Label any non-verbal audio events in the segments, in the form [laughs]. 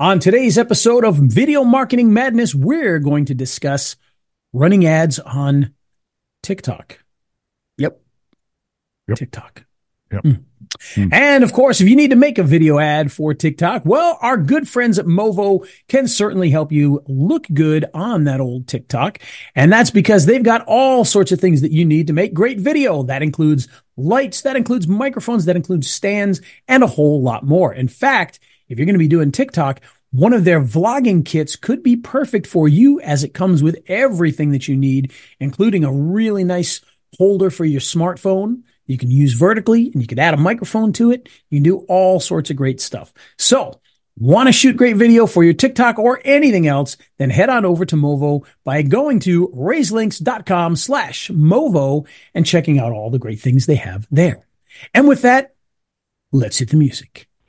On today's episode of Video Marketing Madness, we're going to discuss running ads on TikTok. Yep. Yep. TikTok. Yep. Mm. And of course, if you need to make a video ad for TikTok, well, our good friends at Movo can certainly help you look good on that old TikTok. And that's because they've got all sorts of things that you need to make great video. That includes lights, that includes microphones, that includes stands, and a whole lot more. In fact, if you're going to be doing TikTok, one of their vlogging kits could be perfect for you as it comes with everything that you need, including a really nice holder for your smartphone you can use vertically and you can add a microphone to it. You can do all sorts of great stuff. So want to shoot great video for your TikTok or anything else, then head on over to Movo by going to rayslinks.com slash Movo and checking out all the great things they have there. And with that, let's hit the music.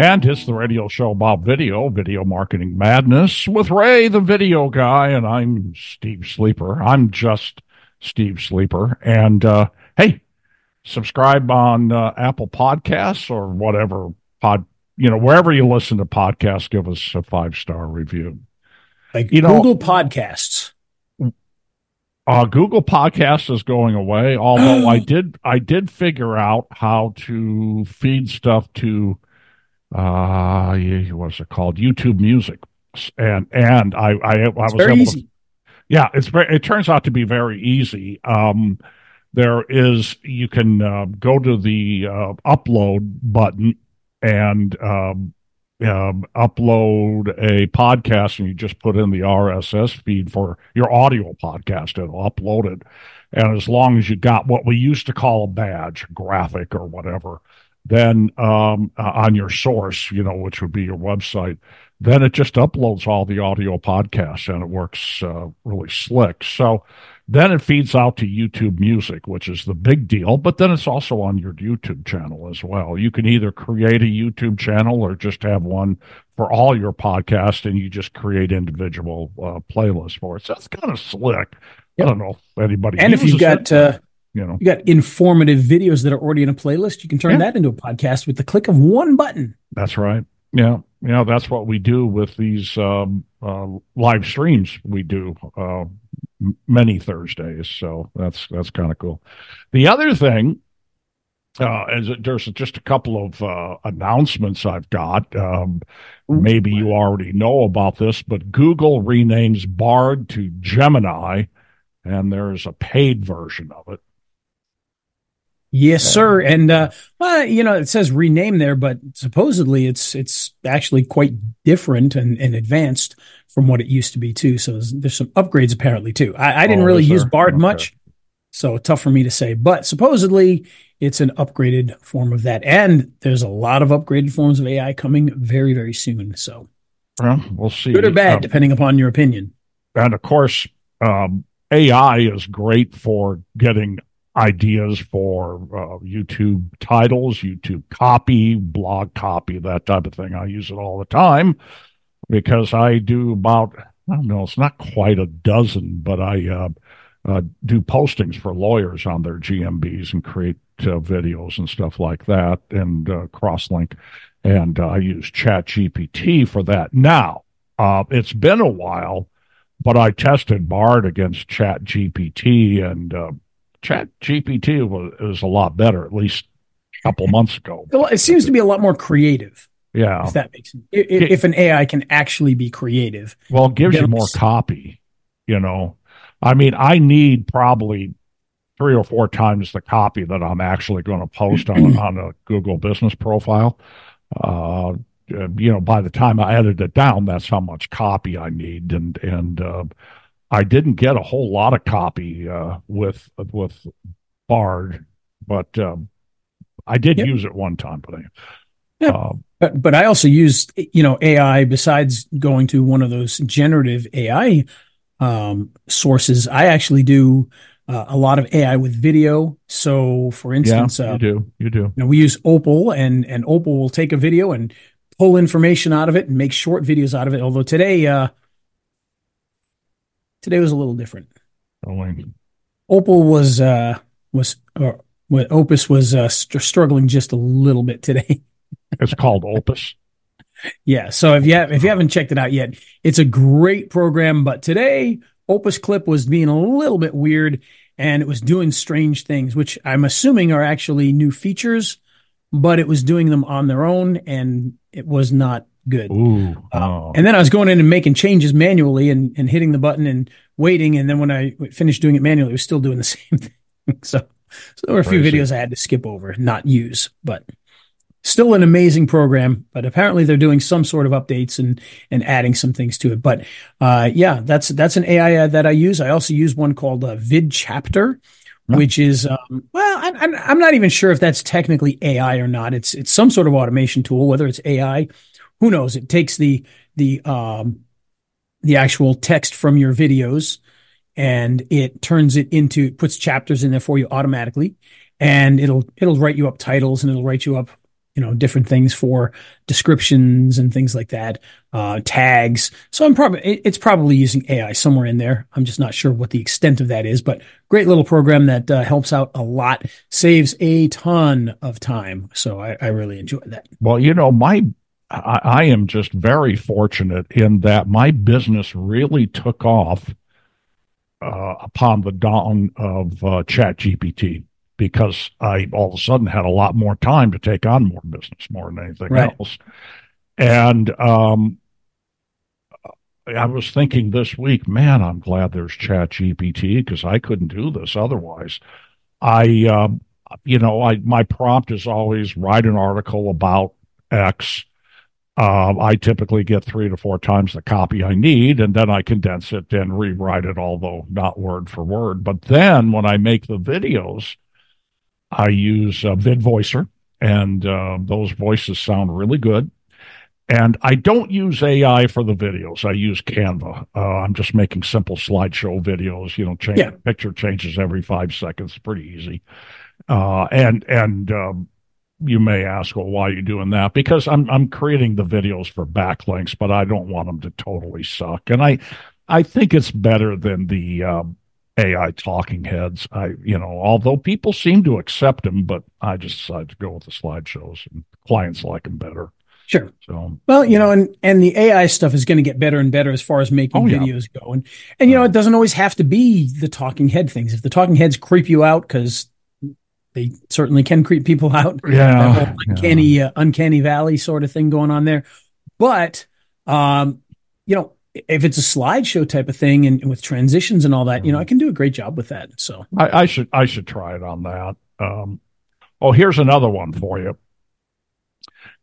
And it's the radio show about video, Video Marketing Madness with Ray, the video guy, and I'm Steve Sleeper. I'm just Steve Sleeper. And uh, hey, subscribe on uh, Apple Podcasts or whatever pod, you know, wherever you listen to podcasts, give us a five star review. Like you Google know, Podcasts. Uh, Google Podcasts is going away. Although I [gasps] did, I did figure out how to feed stuff to, uh, what's it called? YouTube Music, and and I I, I was able easy. to yeah, it's very, it turns out to be very easy. Um, there is you can uh, go to the uh, upload button and um, um, upload a podcast, and you just put in the RSS feed for your audio podcast. It'll upload it, and as long as you got what we used to call a badge, graphic or whatever, then um, uh, on your source, you know, which would be your website, then it just uploads all the audio podcasts and it works uh, really slick. So then it feeds out to YouTube Music, which is the big deal, but then it's also on your YouTube channel as well. You can either create a YouTube channel or just have one for all your podcasts and you just create individual uh, playlists for it. So that's kind of slick. Yep. I don't know if anybody And if you've got, uh, you know, you got informative videos that are already in a playlist, you can turn yeah. that into a podcast with the click of one button. That's right. Yeah, yeah, that's what we do with these um, uh, live streams. We do uh, many Thursdays, so that's that's kind of cool. The other thing uh, is there's just a couple of uh, announcements I've got. Um, maybe you already know about this, but Google renames Bard to Gemini, and there's a paid version of it. Yes, sir. And uh, well, you know, it says rename there, but supposedly it's it's actually quite different and, and advanced from what it used to be too. So there's, there's some upgrades apparently too. I, I didn't oh, really use Bard okay. much, so tough for me to say. But supposedly it's an upgraded form of that, and there's a lot of upgraded forms of AI coming very very soon. So well, we'll see, good or bad um, depending upon your opinion. And of course, um, AI is great for getting ideas for uh, YouTube titles, YouTube copy, blog copy, that type of thing. I use it all the time because I do about, I don't know, it's not quite a dozen, but I uh, uh, do postings for lawyers on their GMBs and create uh, videos and stuff like that and uh, crosslink. And uh, I use Chat GPT for that. Now, it's been a while, but I tested Bard against Chat GPT and Chat GPT was, was a lot better, at least a couple [laughs] months ago. It seems to be a lot more creative. Yeah. If that makes sense. If, if an AI can actually be creative. Well, it gives you more copy, you know. I mean, I need probably three or four times the copy that I'm actually going to post on, [clears throat] on a Google business profile. Uh, you know, by the time I edit it down, that's how much copy I need. And, and, uh, I didn't get a whole lot of copy uh, with with Bard, but um, I did yep. use it one time. But I, yeah. Uh, But but I also use you know AI besides going to one of those generative AI um, sources. I actually do uh, a lot of AI with video. So, for instance, yeah, you uh, do you do. You know, we use Opal, and and Opal will take a video and pull information out of it and make short videos out of it. Although today, uh, today was a little different. Oh, Opal was uh, was or what Opus was uh, st- struggling just a little bit today. [laughs] it's called Opus. Yeah. So if you have, if you haven't checked it out yet, it's a great program. But today, Opus Clip was being a little bit weird, and it was doing strange things, which I'm assuming are actually new features, but it was doing them on their own, and it was not good. Ooh, oh. and then I was going in and making changes manually and, and hitting the button and waiting. And then when I finished doing it manually, it was still doing the [laughs] same thing. so, so there were a few videos I had to skip over, not use, but still an amazing program. But apparently they're doing some sort of updates and and adding some things to it. But uh, yeah, that's that's an AI that I use. I also use one called uh, VidChapter. Which is um, well, I, I'm not even sure if that's technically AI or not. It's it's some sort of automation tool, whether it's AI who knows? It takes the the um, the actual text from your videos and it turns it into puts chapters in there for you automatically, and it'll it'll write you up titles and it'll write you up you know different things for descriptions and things like that uh, tags. So i'm probably it's probably using ai somewhere in there. I'm just not sure what the extent of that is but great little program that uh, helps out a lot. Saves a ton of time. So I, I really enjoy that. Well you know my I, I am just very fortunate in that my business really took off uh, upon the dawn of uh, Chat GPT because I all of a sudden had a lot more time to take on more business more than anything right. else. And um, I was thinking this week, man, I'm glad there's Chat GPT because I couldn't do this otherwise. I, uh, you know, I my prompt is always write an article about X uh, I typically get three to four times the copy I need, and then I condense it and rewrite it, although not word for word. But then when I make the videos, I use uh, VidVoicer, and uh, those voices sound really good. And I don't use AI for the videos. I use Canva. Uh, I'm just making simple slideshow videos. You know, change yeah. picture changes every five seconds. Pretty easy. Uh, and and um, you may ask, well, why are you doing that? Because I'm I'm creating the videos for backlinks, but I don't want them to totally suck. And I I think it's better than the um, AI talking heads. I you know, although people seem to accept them, but I just decided to go with the slideshows, and clients like them better. Sure. So well, you know, and and the AI stuff is going to get better and better as far as making oh, videos yeah. go, and and you know, it doesn't always have to be the talking head things. If the talking heads creep you out because they certainly can creep people [laughs] out. Yeah, uncanny, yeah. Uh, uncanny valley sort of thing going on there. But um, you know, if it's a slideshow type of thing and, and, with transitions and all that, you know, I can do a great job with that. So I, I should I should try it on that. Um, oh, here's another one for you.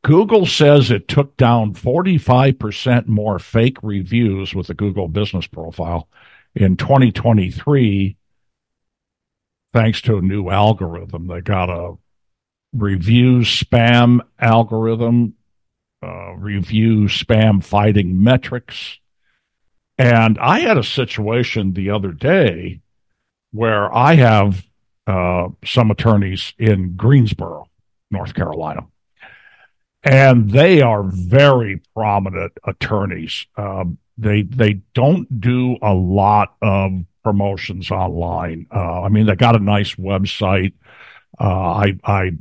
Google says it took down 45% more fake reviews with the Google business profile in 2023 thanks to a new algorithm. They got a review spam algorithm, uh, review spam fighting metrics. And I had a situation the other day where I have uh, some attorneys in Greensboro, North Carolina. And they are very prominent attorneys. Um, they they don't do a lot of promotions online. Uh, I mean, they got a nice website. Uh, I I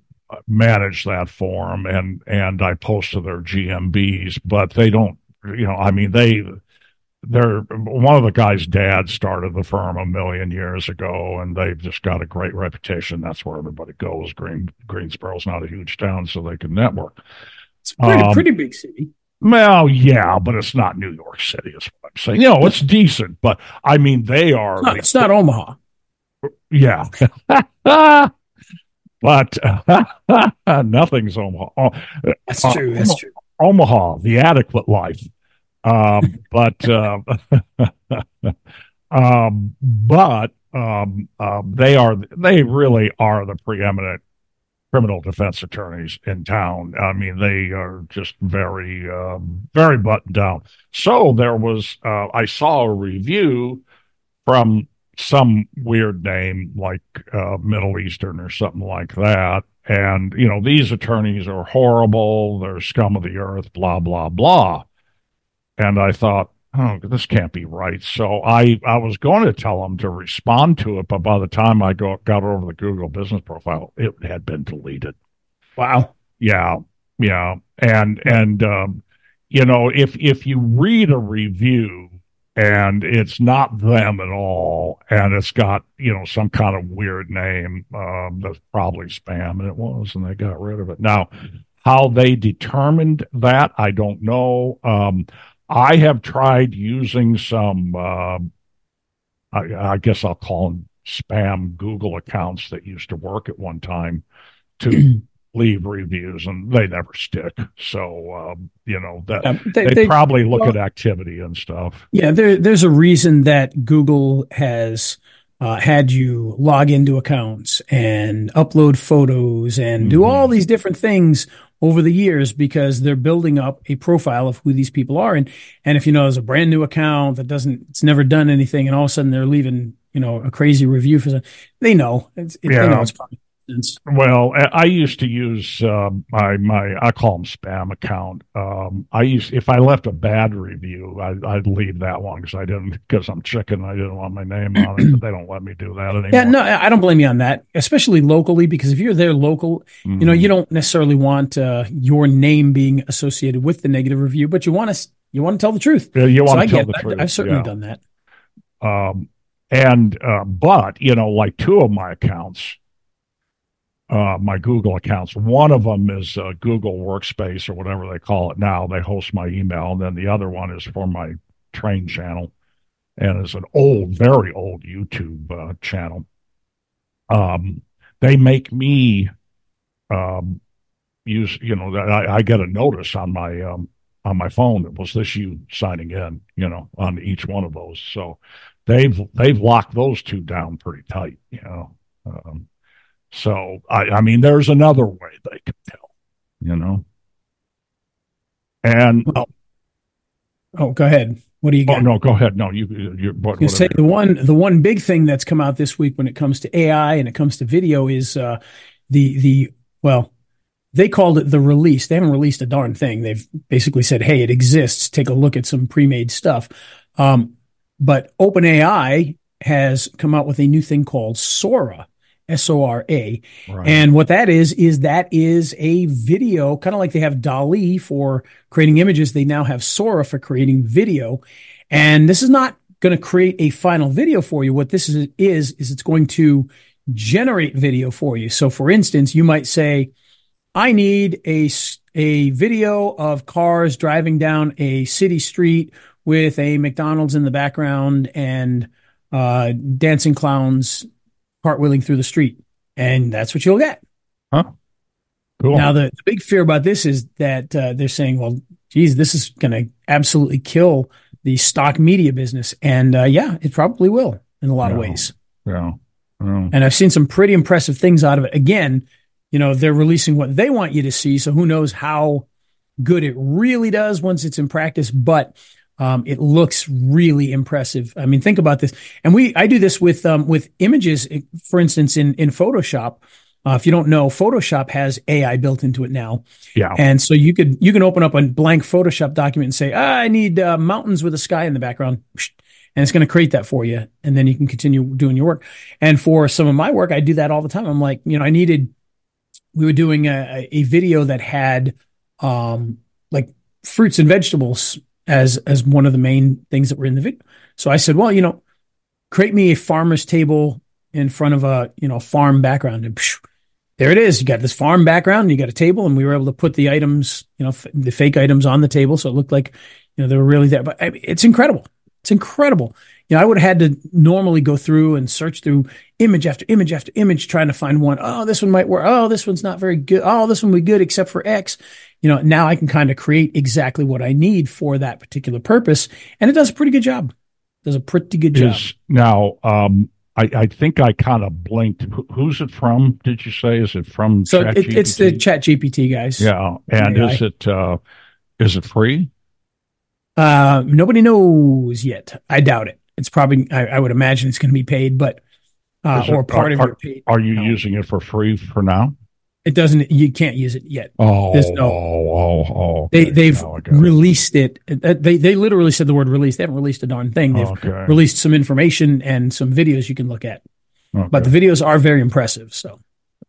manage that for them, and and I post to their GMBs, but they don't. You know, I mean, they they're one of the guy's dad started the firm a million years ago, and they've just got a great reputation. That's where everybody goes. Green Greensboro's not a huge town, so they can network. It's a pretty, um, pretty big city. Well, yeah, but it's not New York City, is what I'm saying. You know, it's decent, but I mean, they are. It's not, it's not Omaha. Yeah. [laughs] but [laughs] nothing's Omaha. Oh, that's uh, true. That's true. Omaha, the adequate life. Um, but, uh, [laughs] um, but, um, um, they are, they really are the preeminent criminal defense attorneys in town. I mean, they are just very, um, very buttoned down. So there was, uh, I saw a review from some weird name like uh, Middle Eastern or something like that. And, you know, these attorneys are horrible. They're scum of the earth, blah, blah, blah. And I thought, oh, this can't be right. So I, I was going to tell them to respond to it, but by the time I go, got over the Google business profile, it had been deleted. Wow. Yeah. Yeah. And, and, um, you know, if, if you read a review and it's not them at all, and it's got, you know, some kind of weird name, um, that's probably spam, and it was, and they got rid of it. Now, how they determined that, I don't know. Um, I have tried using some, uh, I, I, guess I'll call them spam Google accounts that used to work at one time to [clears throat] leave reviews, and they never stick. So, um, you know, that yeah, they, they, they, probably look well, at activity and stuff. Yeah, there, there's a reason that Google has. Uh, had you log into accounts and upload photos and mm-hmm. do all these different things over the years because they're building up a profile of who these people are. And, and if you know, there's a brand new account that doesn't, it's never done anything and all of a sudden they're leaving, you know, a crazy review for something, they know. It's, it, yeah. They know it's fine. Well, I used to use uh, my my I call them spam account. Um, I used if I left a bad review, I, would leave that one because I didn't because I'm chicken. I didn't want my name on it, but they don't let me do that anymore. Yeah, no, I don't blame you on that, especially locally because if you're there local, mm-hmm. you know you don't necessarily want uh, your name being associated with the negative review, but you want to you want to tell the truth. Yeah, you want so to tell the that. truth. I've certainly yeah. done that. Um, and uh, but you know, like two of my accounts uh, my Google accounts. One of them is uh, Google Workspace or whatever they call it now. They host my email. And then the other one is for my train channel and is an old, very old YouTube uh, channel. Um, they make me um, use, you know, I, I, get a notice on my um, on my phone that was this you signing in, you know, on each one of those. So they've they've locked those two down pretty tight, you know. Um, so I, I mean, there's another way they can tell, you know. And well, oh, go ahead. What do you oh, got? Oh no, go ahead. No, you. you what, you say the one the one big thing that's come out this week when it comes to AI and it comes to video is uh, the the well they called it the release. They haven't released a darn thing. They've basically said, "Hey, it exists. Take a look at some pre-made stuff." Um, but OpenAI has come out with a new thing called Sora, S O R A. Right. And what that is, is that is a video, kind of like they have DALL-E for creating images. They now have Sora for creating video. And this is not going to create a final video for you. What this is, is, is it's going to generate video for you. So for instance, you might say, I need a, a video of cars driving down a city street with a McDonald's in the background and uh, dancing clowns cartwheeling through the street, and that's what you'll get. Huh? Cool. Now, the, the big fear about this is that uh, they're saying, well, geez, this is going to absolutely kill the stock media business. And uh, yeah, it probably will in a lot of ways. Yeah. yeah. And I've seen some pretty impressive things out of it. Again, you know, they're releasing what they want you to see. So who knows how good it really does once it's in practice. But um, it looks really impressive. I mean, think about this. And we, I do this with, um, with images, for instance, in, in Photoshop. Uh, if you don't know, Photoshop has AI built into it now. Yeah. And so you could, you can open up a blank Photoshop document and say, ah, I need uh, mountains with a sky in the background. And it's going to create that for you. And then you can continue doing your work. And for some of my work, I do that all the time. I'm like, you know, I needed, we were doing a, a video that had, um, like fruits and vegetables as as one of the main things that were in the video. So I said, well, you know, create me a farmer's table in front of a you know farm background, and there it is. You got this farm background, you got a table, and we were able to put the items, you know, f- the fake items on the table, so it looked like you know they were really there. But I mean, it's incredible. It's incredible. You know, I would have had to normally go through and search through image after image after image trying to find one. Oh, this one might work. Oh, this one's not very good. Oh, this one would be good except for X you know, now I can kind of create exactly what I need for that particular purpose. And it does a pretty good job. It does a pretty good job. Is now, um, I, I think I kind of blinked. Who, who's it from? Did you say? Is it from? So it, it's the Chat GPT guys. Yeah, and is it uh, is it free? Uh, nobody knows yet. I doubt it. It's probably. I, I would imagine it's going to be paid, but uh, or part are, of it paid. Are you no. using it for free for now? It doesn't. You can't use it yet. Oh, There's no. Oh, oh, oh. They they've oh, released it. Uh, they they literally said the word release. They haven't released a darn thing. They've okay. released some information and some videos you can look at. Okay. But the videos are very impressive. So.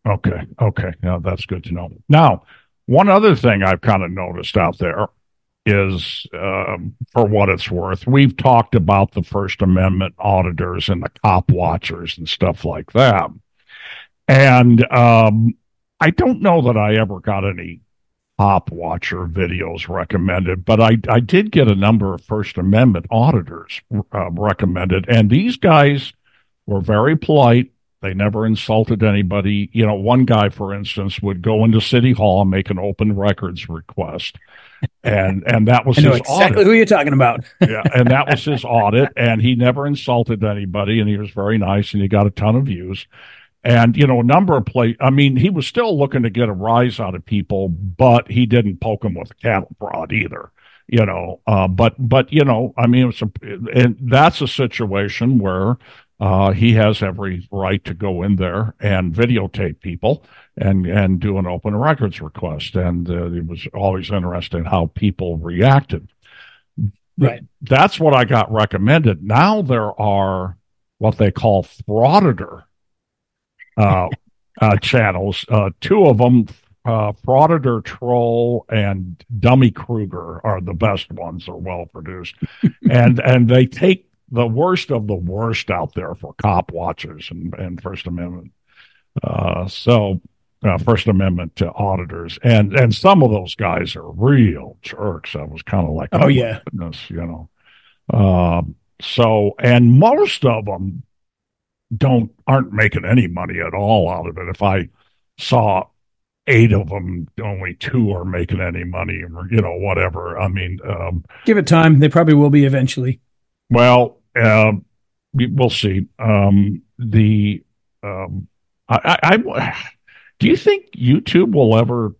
Okay. Okay. Yeah, that's good to know. Now, one other thing I've kind of noticed out there is, um, for what it's worth, we've talked about the First Amendment auditors and the cop watchers and stuff like that. And um, I don't know that I ever got any Cop Watcher videos recommended, but I, I did get a number of First Amendment auditors uh, recommended, and these guys were very polite. They never insulted anybody. You know, one guy, for instance, would go into City Hall and make an open records request, and and that was [laughs] his exactly audit. who you're talking about. [laughs] yeah, and that was his audit, and he never insulted anybody, and he was very nice, and he got a ton of views. And, you know, a number of play. I mean, he was still looking to get a rise out of people, but he didn't poke them with a cattle prod either, you know. Uh, but, but, you know, I mean, it's a, and that's a situation where uh, he has every right to go in there and videotape people and, and do an open records request. And uh, it was always interesting how people reacted. Right. That's what I got recommended. Now there are what they call frauditor uh, uh, channels. Uh, two of them, uh, Frauditor Troll and Dummy Kruger, are the best ones. They're well produced, [laughs] and and they take the worst of the worst out there for cop watchers and, and First Amendment. Uh, so. Uh, First Amendment to auditors, and and some of those guys are real jerks. I was kind of like, oh, oh yeah, goodness, you know. Um, so, and most of them don't aren't making any money at all out of it. If I saw eight of them, only two are making any money, or you know, whatever. I mean, um, give it time; they probably will be eventually. Well, uh, we'll see. Um, the um, I, I, I, do you think YouTube will ever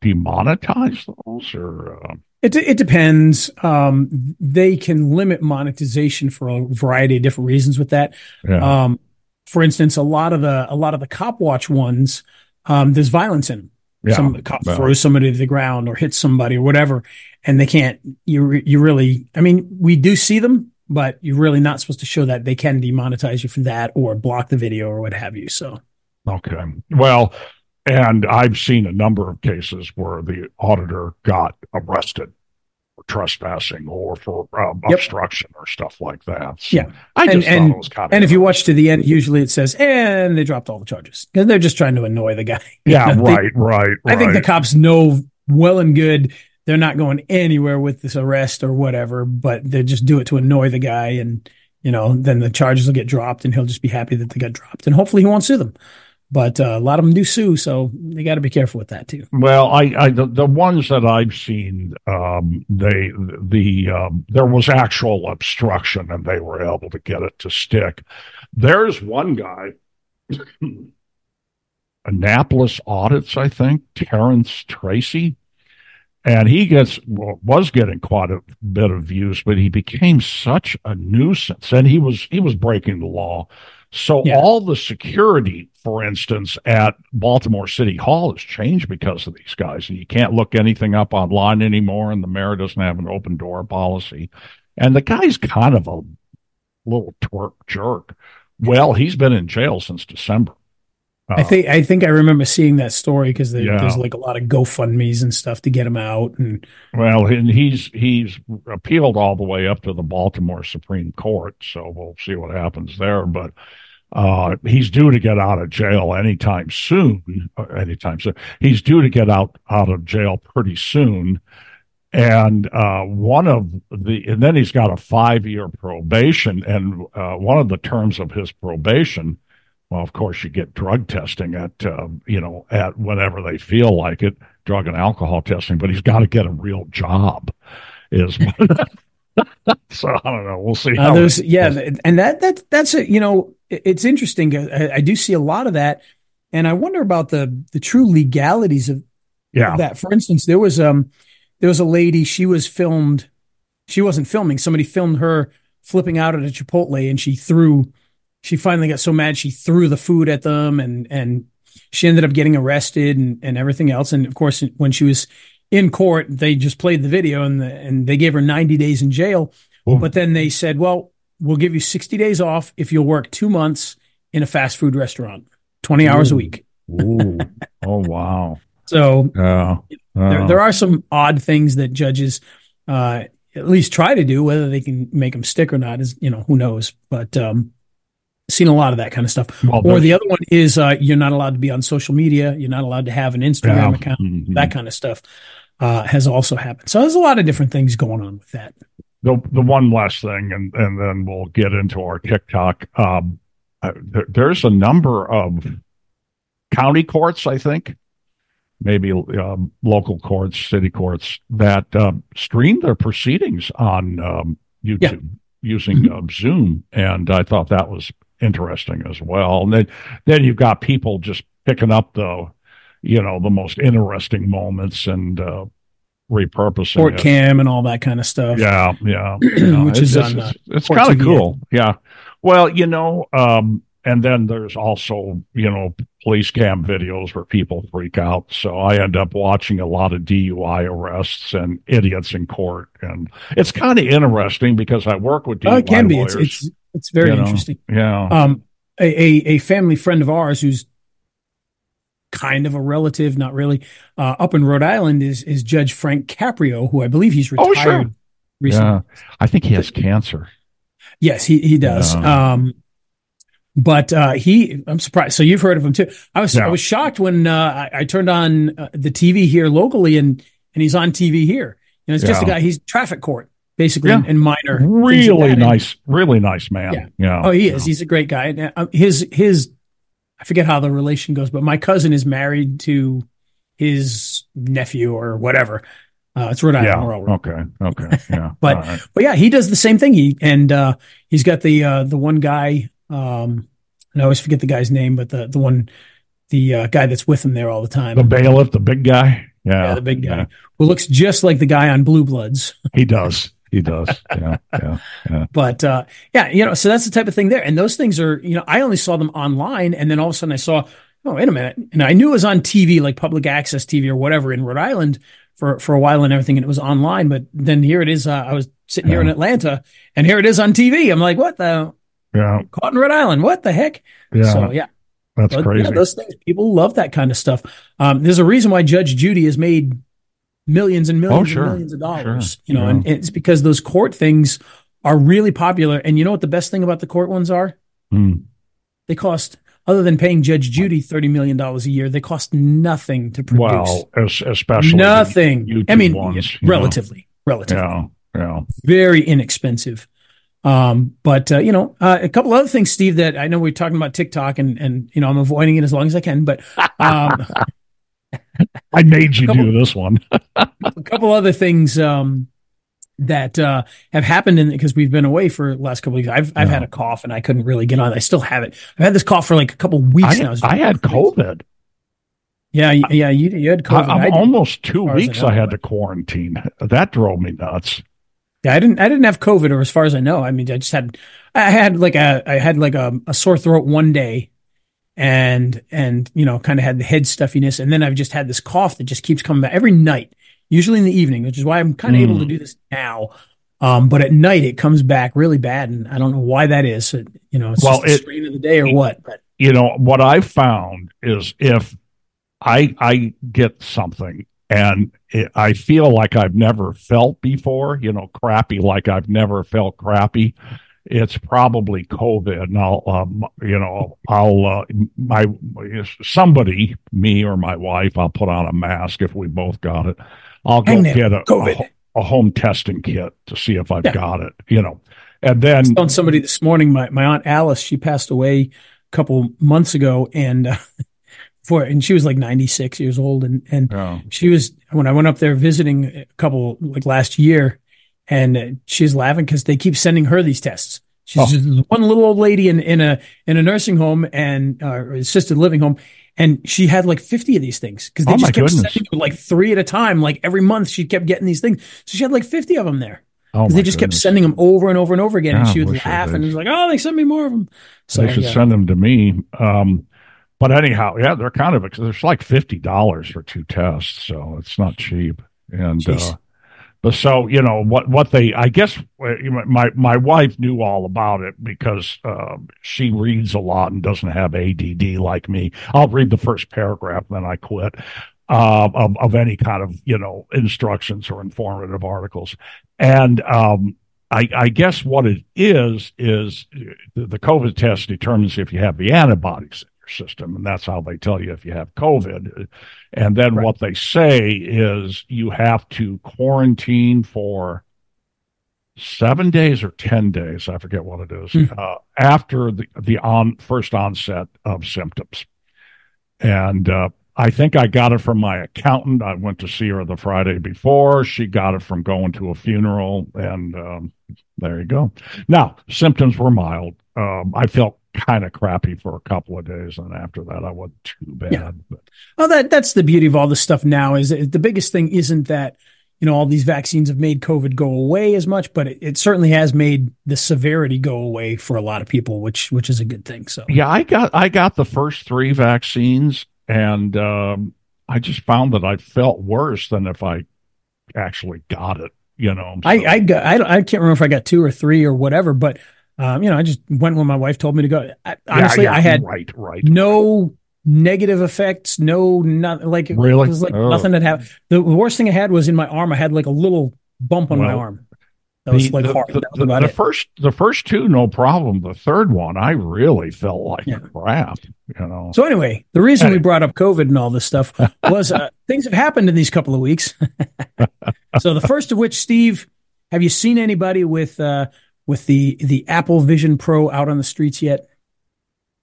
demonetize those or? Uh... It, it depends. Um, they can limit monetization for a variety of different reasons with that. Yeah. Um, for instance, a lot of the a lot of the cop watch ones, um, there's violence in them. Yeah. Some cop throws somebody to the ground or hits somebody or whatever, and they can't. You you really. I mean, we do see them, but you're really not supposed to show that. They can demonetize you for that or block the video or what have you. So. Okay. Well, and I've seen a number of cases where the auditor got arrested for trespassing or for um, yep. obstruction or stuff like that. So yeah. I just and, and, kind of. And if you watch to the end, usually it says, and they dropped all the charges because they're just trying to annoy the guy. [laughs] Yeah, right, right, right. I think the cops know well and good they're not going anywhere with this arrest or whatever, but they just do it to annoy the guy and, you know, then the charges will get dropped and he'll just be happy that they got dropped and hopefully he won't sue them but uh, a lot of them do sue, so they got to be careful with that too. Well, I, I the, the ones that I've seen, um, they the um, there was actual obstruction, and they were able to get it to stick. There's one guy, [clears throat] Annapolis Audits, I think, Terrence Tracy, and he gets was getting quite a bit of views, but he became such a nuisance, and he was he was breaking the law. So yeah. all the security for instance, at Baltimore City Hall has changed because of these guys. And you can't look anything up online anymore, and the mayor doesn't have an open door policy. And the guy's kind of a little twerk jerk. Well, he's been in jail since December. Uh, I think I think I remember seeing that story because there, yeah. there's like a lot of GoFundmes and stuff to get him out. And well, and he's he's appealed all the way up to the Baltimore Supreme Court, so we'll see what happens there. But uh, he's due to get out of jail anytime soon. Uh, anytime soon, he's due to get out out of jail pretty soon. And uh, one of the, and then he's got a five year probation. And uh, one of the terms of his probation, well, of course, you get drug testing at, uh, you know, at whenever they feel like it, drug and alcohol testing. But he's got to get a real job. Is [laughs] so I don't know. We'll see. Uh, how there's yeah, and that that that's a you know it's interesting. I, I do see a lot of that, and I wonder about the the true legalities of yeah. that. For instance, there was um there was a lady. She was filmed. She wasn't filming. Somebody filmed her flipping out at a Chipotle, and she threw. She finally got so mad she threw the food at them, and and she ended up getting arrested and and everything else. And of course, when she was in court, they just played the video and the, and they gave her 90 days in jail. Ooh. But then they said, well, we'll give you 60 days off if you'll work two months in a fast food restaurant, 20 hours a week. Ooh. Oh wow. [laughs] So there, there are some odd things that judges uh, at least try to do. Whether they can make them stick or not is, you know, who knows. But um, seen a lot of that kind of stuff. well, Or the other one is uh, you're not allowed to be on social media. You're not allowed to have an Instagram yeah. account. Mhm. That kind of stuff uh, has also happened. So there's a lot of different things going on with that. the the one last thing, and and then we'll get into our TikTok. Um, uh, there, there's a number of county courts, I think, maybe um, local courts, city courts that uh, stream their proceedings on um, YouTube using uh, Zoom, and I thought that was interesting as well. And then then you've got people just picking up the you know the most interesting moments and uh, repurposing Court it. cam and all that kind of stuff. Yeah, yeah, [clears throat] yeah. Which it's, is it's, on, uh, it's kind of cool. Yeah. Well, you know, um, and then there's also you know police cam videos where people freak out. So I end up watching a lot of DUI arrests and idiots in court, and it's kind of interesting because I work with DUI Oh, it can be. It's, lawyers. it's it's very you know. interesting. yeah. Um, a, a a family friend of ours who's kind of a relative, not really, uh, up in Rhode Island is is Judge Frank Caprio, who I believe he's retired. Oh, sure. recently. yeah. I think he has cancer. Yes, he he does. Yeah. Um, but uh, he, I'm surprised. So you've heard of him too. I was Yeah. I was shocked when uh, I, I turned on uh, the TV here locally, and and he's on TV here. You know, it's just a guy. He's traffic court basically, Yeah. and, minor. Really that. And- nice, really nice man. Yeah. Yeah. Oh, he is. He's a great guy. And, uh, His his, I forget how the relation goes, but my cousin is married to his nephew or whatever. Uh, it's Rhode Island. Yeah. We're all right. Okay. Okay. [laughs] Yeah. But- right. But yeah, he does the same thing. He and uh, he's got the uh, the one guy. Um, and I always forget the guy's name, but the the one the uh, guy that's with him there all the time. the bailiff, the big guy. Yeah, yeah, the big guy yeah. who looks just like the guy on Blue Bloods. He does. He does. Yeah, yeah. But uh, yeah, you know, so that's the type of thing there. And those things are, you know, I only saw them online, and then all of a sudden I saw, oh, wait a minute, and I knew it was on TV, like public access TV or whatever, in Rhode Island for for a while and everything, and it was online. But then here it is. Uh, I was sitting here in Atlanta, and here it is on TV. I'm like, what the Yeah, caught in Rhode Island? What the heck? yeah. So yeah, that's but, crazy. yeah, those things people love that kind of stuff. Um, there's a reason why Judge Judy has made millions and millions Oh, sure. and millions of dollars. Sure. You know, Yeah. and it's because those court things are really popular. And you know what the best thing about the court ones are? Hmm. They cost, other than paying Judge Judy thirty million dollars a year, they cost nothing to produce. Well, es- especially nothing. I mean, ones, you know. relatively, relatively, Yeah, yeah. very inexpensive. Um, but uh, you know, uh, a couple other things, Steve, that I know we're talking about TikTok, and and you know, I'm avoiding it as long as I can. But um, [laughs] I made you Couple- do this one. [laughs] a couple other things um, that uh, have happened in because we've been away for the last couple of weeks. I've I've Yeah. had a cough and I couldn't really get on. I still have it. I've had this cough for like a couple of weeks I, now. It's I had. COVID. Yeah, yeah, you you had COVID. I, I am almost two as I weeks. I, had to quarantine. That drove me nuts. yeah, I didn't I didn't have COVID, or as far as I know, I mean, I just had I had like a I had like a, a sore throat one day, and and you know, kind of had the head stuffiness, and then I've just had this cough that just keeps coming back every night, usually in the evening, which is why I'm kind of Mm. able to do this now. Um, but at night it comes back really bad, and I don't know why that is. It, you know, it's Well, just the it- strain of the day or what. But you know what I found is if I I get something and it, I feel like I've never felt before, you know, crappy like I've never felt crappy. It's probably COVID, and I'll, um, you know, I'll uh, my somebody, me or my wife, I'll put on a mask if we both got it. I'll go get a, a a home testing kit to see if I've Yeah. got it, you know, and then telling somebody this morning, my, my aunt Alice, she passed away a couple months ago, and uh, [laughs] for and she was like 96 years old, and and Yeah. she was when I went up there visiting a couple like last year, and she's laughing because they keep sending her these tests. She's Oh. just one little old lady in, in a in a nursing home and uh, assisted living home, and she had like fifty of these things because they Oh, just kept goodness. sending her like three at a time. Like every month, she kept getting these things. So she had like fifty of them there. Oh, they just kept sending them over and over and over again, and she would laugh and was like, "Oh, they sent me more of them." So they should yeah. send them to me. Um, but anyhow, yeah, they're kind of because there's like fifty dollars for two tests, so it's not cheap. And uh, so you know what what they I guess uh, my my wife knew all about it because uh, she reads a lot and doesn't have ADD like me. I'll read the first paragraph, then I quit. Uh, of of any kind of you know instructions or informative articles, and um, I, I guess what it is is the, the COVID test determines if you have the antibodies system, and that's how they tell you if you have COVID. And then Right. what they say is you have to quarantine for seven days or ten days, I forget what it is, Hmm. uh, after the the on first onset of symptoms. And uh, I think I got it from my accountant. I went to see her the Friday before. She got it from going to a funeral, and um, there you go. Now, symptoms were mild. Um, I felt kind of crappy for a couple of days, and after that, I wasn't too bad. Yeah. But Well, that that's the beauty of all this stuff now. Is the biggest thing isn't that you know all these vaccines have made COVID go away as much, but it, it certainly has made the severity go away for a lot of people, which which is a good thing. So yeah, I got I got the first three vaccines, and um, I just found that I felt worse than if I actually got it. You know, I So- I got I, I can't remember if I got two or three or whatever, but um, you know I just went when my wife told me to go. I, honestly, yeah, I had right, right. no negative effects, no not like it Really? was like Oh. nothing that happened. The worst thing I had was in my arm. I had like a little bump on my arm. That was the, like the, hard. the, the- about the it. first the first two no problem the third one i really felt like Yeah. crap you know So anyway, the reason we brought up COVID and all this stuff [laughs] was uh, things have happened in these couple of weeks. [laughs] so the first of which, Steve, have you seen anybody with uh, with the the Apple Vision Pro out on the streets yet?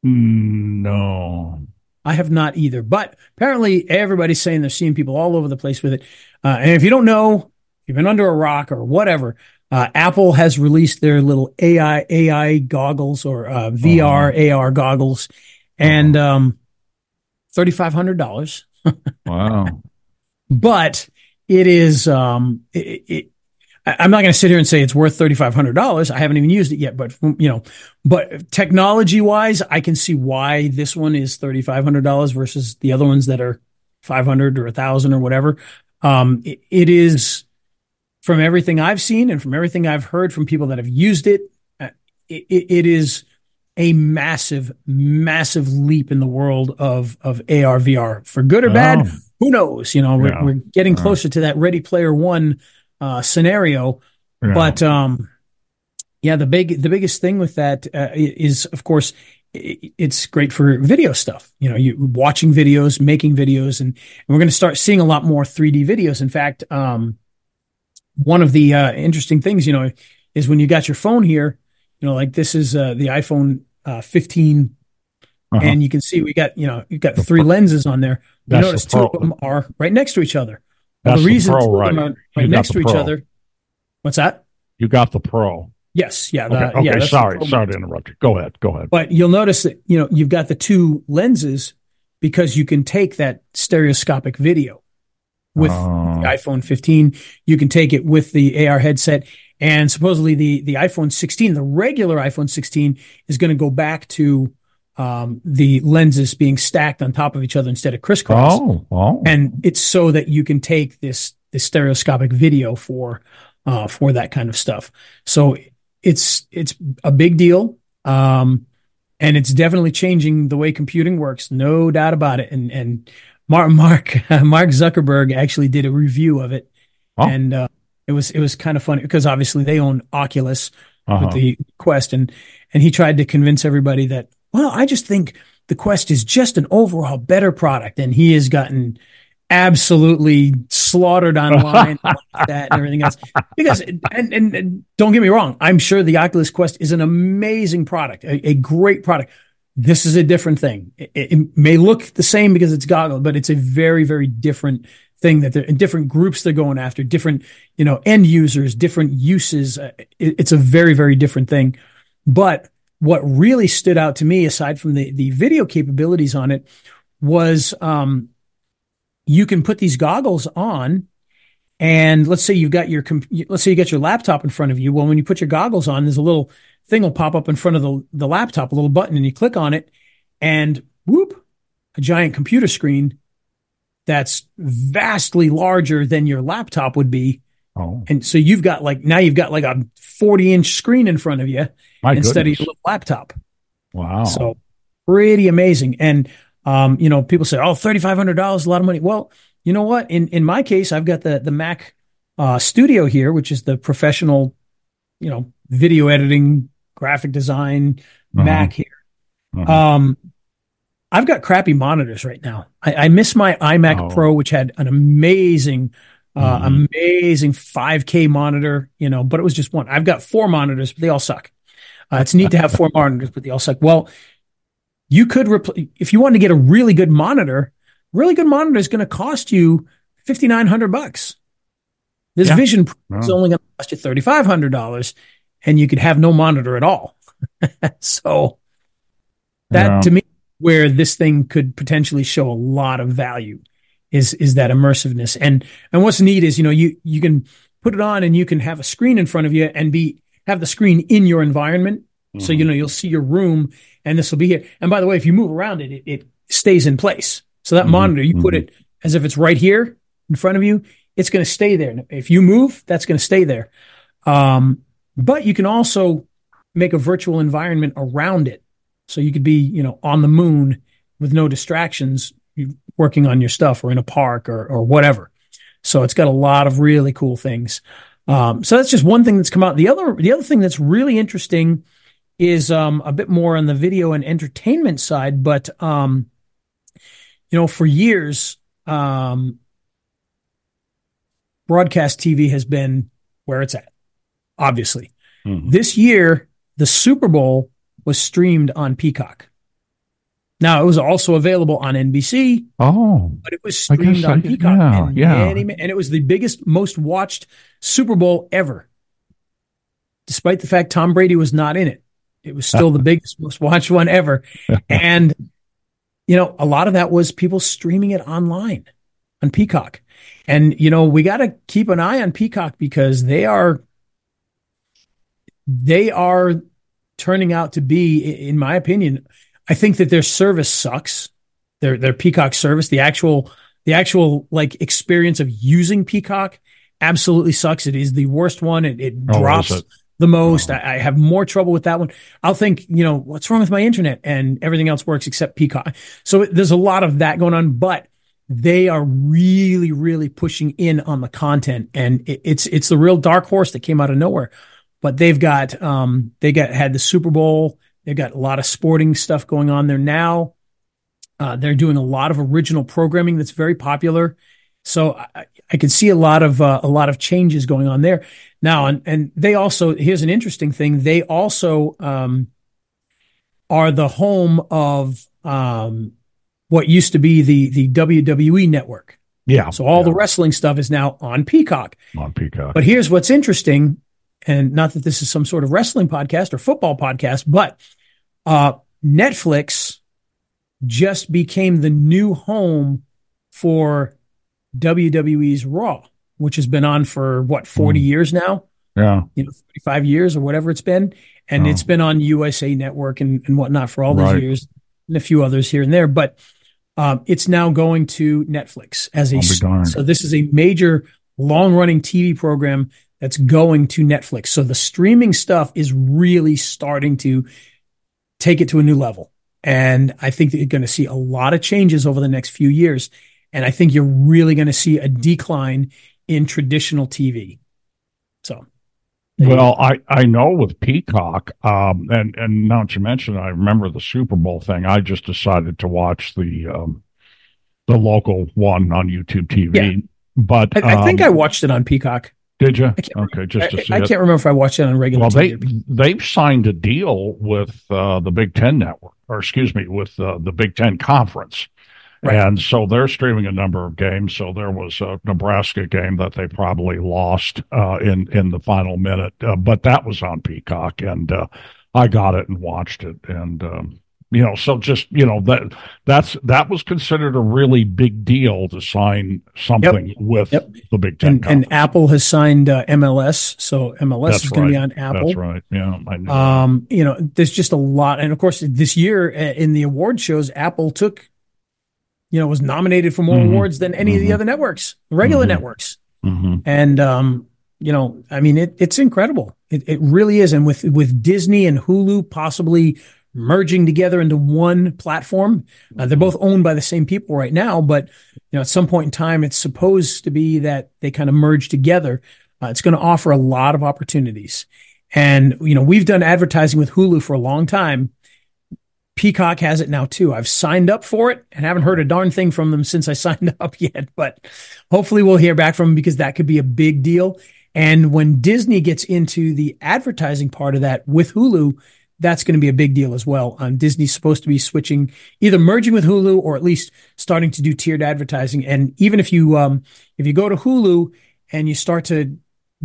no I have not either, but apparently everybody's saying they're seeing people all over the place with it. Uh, and if you don't know, you've been under a rock or whatever, uh, Apple has released their little AI AI goggles or uh, VR AR goggles, and um, thirty five hundred dollars. [laughs] wow but it is um it, it I'm not going to sit here and say it's worth thirty five hundred dollars. I haven't even used it yet, but you know, but technology wise, I can see why this one is thirty five hundred dollars versus the other ones that are five hundred or a thousand or whatever. Um, it, it is from everything I've seen and from everything I've heard from people that have used it. uh, It, it, is a massive, massive leap in the world of of AR VR for good or bad Oh, who knows? You know, we're, Yeah. we're getting Yeah. closer to that Ready Player One uh, scenario. yeah. But um, yeah, the big the biggest thing with that uh, is, of course, it's great for video stuff. You know, you watching videos, making videos, and, and we're going to start seeing a lot more 3D videos. In fact, um, one of the uh, interesting things, you know, is when you got your phone here. You know, like this is uh, the iPhone uh, 15 Uh-huh. and you can see we got you know you've got The three Pro- lenses on there. You That's notice the two of them are right next to each other. Well, That's the the reason Pro, of them right. You right next the to each other. What's that? you got the pro Yes, yeah, okay, the, okay yeah. sorry sorry to interrupt you go ahead go ahead But you'll notice that you know you've got the two lenses because you can take that stereoscopic video with Oh. the iPhone 15. You can take it with the AR headset, and supposedly the the iPhone 16, the regular iPhone 16, is going to go back to um, the lenses being stacked on top of each other instead of crisscross. oh oh and it's so that you can take this this stereoscopic video for uh, for that kind of stuff. So it's it's a big deal, um, and it's definitely changing the way computing works, no doubt about it. And and Mark Mark [laughs] Mark Zuckerberg actually did a review of it, Oh. and uh, it was it was kind of funny because obviously they own Oculus uh-huh. with the Quest, and and he tried to convince everybody that well, I just think the Quest is just an overall better product, and he has gotten absolutely slaughtered online [laughs] like that and everything else. Because and, and and don't get me wrong, I'm sure the Oculus Quest is an amazing product, a, a great product. This is a different thing. It, it may look the same because it's goggle, but it's a very very different thing that they're in different groups they're going after, different, you know, end users, different uses. Uh, it, it's a very, very different thing. But what really stood out to me, aside from the, the video capabilities on it, was um, you can put these goggles on and let's say you've got your let's say you got your laptop in front of you well when you put your goggles on there's a little thing will pop up in front of the, the laptop a little button and you click on it and whoop a giant computer screen that's vastly larger than your laptop would be Oh, and so you've got like now you've got like a 40 inch screen in front of you my instead goodness. of your little laptop wow. so pretty amazing. And um, you know, people say, "Oh, thirty five hundred dollars, a lot of money." Well, you know what? In in my case, I've got the the Mac uh, Studio here, which is the professional, you know, video editing, graphic design Uh-huh. Mac here. Mhm. Um, I've got crappy monitors right now. I, I miss my iMac Oh. Pro, which had an amazing, uh, Mhm. amazing 5K monitor, you know, but it was just one. I've got four monitors, but they all suck. Uh, it's neat to have four [laughs] monitors, but they all suck. Well, you could repl- if you want to get a really good monitor. Really good monitor is going to cost you fifty nine hundred bucks. This Yeah. Vision Pro is only going to cost you thirty five hundred dollars, and you could have no monitor at all. [laughs] so that Yeah. to me, where this thing could potentially show a lot of value, is is that immersiveness. And and what's neat is you know you you can put it on and you can have a screen in front of you and be have the screen in your environment. So you know you'll see your room, and this will be here. And by the way, if you move around it, it, it stays in place. So that Mhm, monitor, you put mhm. it as if it's right here in front of you. It's going to stay there. If you move, that's going to stay there. Um, but you can also make a virtual environment around it. So you could be, you know, on the moon with no distractions, working on your stuff, or in a park, or or whatever. So it's got a lot of really cool things. Um, so that's just one thing that's come out. The other the other thing that's really interesting is um, a bit more on the video and entertainment side, but um, you know, for years, um, broadcast TV has been where it's at. Obviously, Mhm. this year the Super Bowl was streamed on Peacock. Now it was also available on NBC, Oh, but it was streamed on I- Peacock. yeah, and, yeah. many- and it was the biggest, most watched Super Bowl ever. Despite the fact Tom Brady was not in it, it was still the [laughs] biggest, most watched one ever. [laughs] And, you know, a lot of that was people streaming it online on Peacock. And, you know, we got to keep an eye on Peacock because they are, they are turning out to be, in my opinion, I think that their service sucks. Their their Peacock service, the actual the actual like experience of using Peacock absolutely sucks. It is the worst one. It, it Oh, drops it? the most. Oh. I, I have more trouble with that one. I'll think, you know, what's wrong with my internet? And everything else works except Peacock. So there's a lot of that going on, but they are really, really pushing in on the content, and it, it's it's the real dark horse that came out of nowhere. But they've got um they got had the Super Bowl. They've got a lot of sporting stuff going on there now. Uh, they're doing a lot of original programming that's very popular. So I, I could see a lot of uh, a lot of changes going on there now, and and they also here's an interesting thing. They also um, are the home of um, what used to be the the WWE network. yeah. So all the wrestling stuff is now on Peacock. on Peacock. But here's what's interesting, and not that this is some sort of wrestling podcast or football podcast, but uh, Netflix just became the new home for WWE's Raw, which has been on for what 40 Hmm. years now, yeah, you know, 35 years or whatever it's been, and it's been on USA Network and, and whatnot for all those Right. years, and a few others here and there, but. Um, it's now going to Netflix as a I'll be darned. so this is a major long running TV program that's going to Netflix. So the streaming stuff is really starting to take it to a new level. And I think that you're going to see a lot of changes over the next few years. And I think you're really going to see a decline in traditional TV. So, Well, I, I know with Peacock, um, and and now that you mention, it, I remember the Super Bowl thing. I just decided to watch the um, the local one on YouTube TV. Yeah. But. I, I think um, I watched it on Peacock. Did you? I Okay, just to I, see I it. can't remember if I watched it on regular Well, they TV. they've signed a deal with uh, the Big Ten network, or excuse me, with uh, the Big Ten conference, Right. And so they're streaming a number of games. So there was a Nebraska game that they probably lost uh, in in the final minute, uh, but that was on Peacock, and uh, I got it and watched it, and um, you know, so just you know that that's that was considered a really big deal to sign something yep. with yep. the Big Ten. And, and, Apple has signed uh, MLS, so MLS that's is going right. to be on Apple. That's right. Yeah. Um, you know, there's just a lot, and of course, this year uh, in the award shows, Apple took, you know, was nominated for more mm-hmm. awards than any mm-hmm. of the mm-hmm. other networks, regular mm-hmm. networks, mm-hmm. and um, you know, I mean, it, it's incredible. It, it really is, and with with Disney and Hulu possibly merging together into one platform. Uh, they're both owned by the same people right now, but you know, at some point in time, it's supposed to be that they kind of merge together. Uh, it's going to offer a lot of opportunities. And, you know, we've done advertising with Hulu for a long time. Peacock has it now too. I've signed up for it and haven't heard a darn thing from them since I [laughs] signed up yet, but hopefully we'll hear back from them because that could be a big deal. And when Disney gets into the advertising part of that with Hulu, that's going to be a big deal as well. Um, Disney's supposed to be switching, either merging with Hulu or at least starting to do tiered advertising. And even if you um, if you go to Hulu and you start to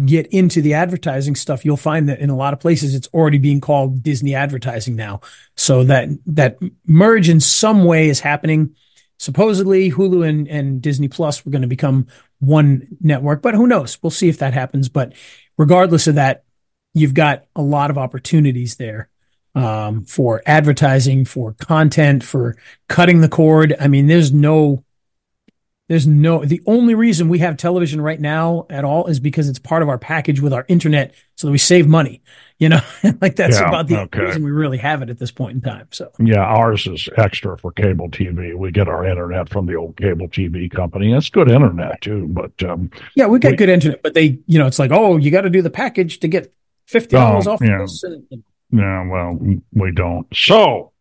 get into the advertising stuff, you'll find that in a lot of places it's already being called Disney advertising now. So that that merge in some way is happening. Supposedly, Hulu and, and Disney Plus were going to become one network, but who knows? We'll see if that happens. But regardless of that, you've got a lot of opportunities there um, for advertising, for content, for cutting the cord. I mean, there's no, there's no, the only reason we have television right now at all is because it's part of our package with our internet so that we save money. You know, [laughs] like that's yeah, about the okay. reason we really have it at this point in time. So, yeah, ours is extra for cable TV. We get our internet from the old cable TV company. It's good internet too, but, um, yeah, we got we, good internet, but they, you know, it's like, oh, you got to do the package to get $50 oh, off yeah. this. And, and, yeah, well, we don't. So,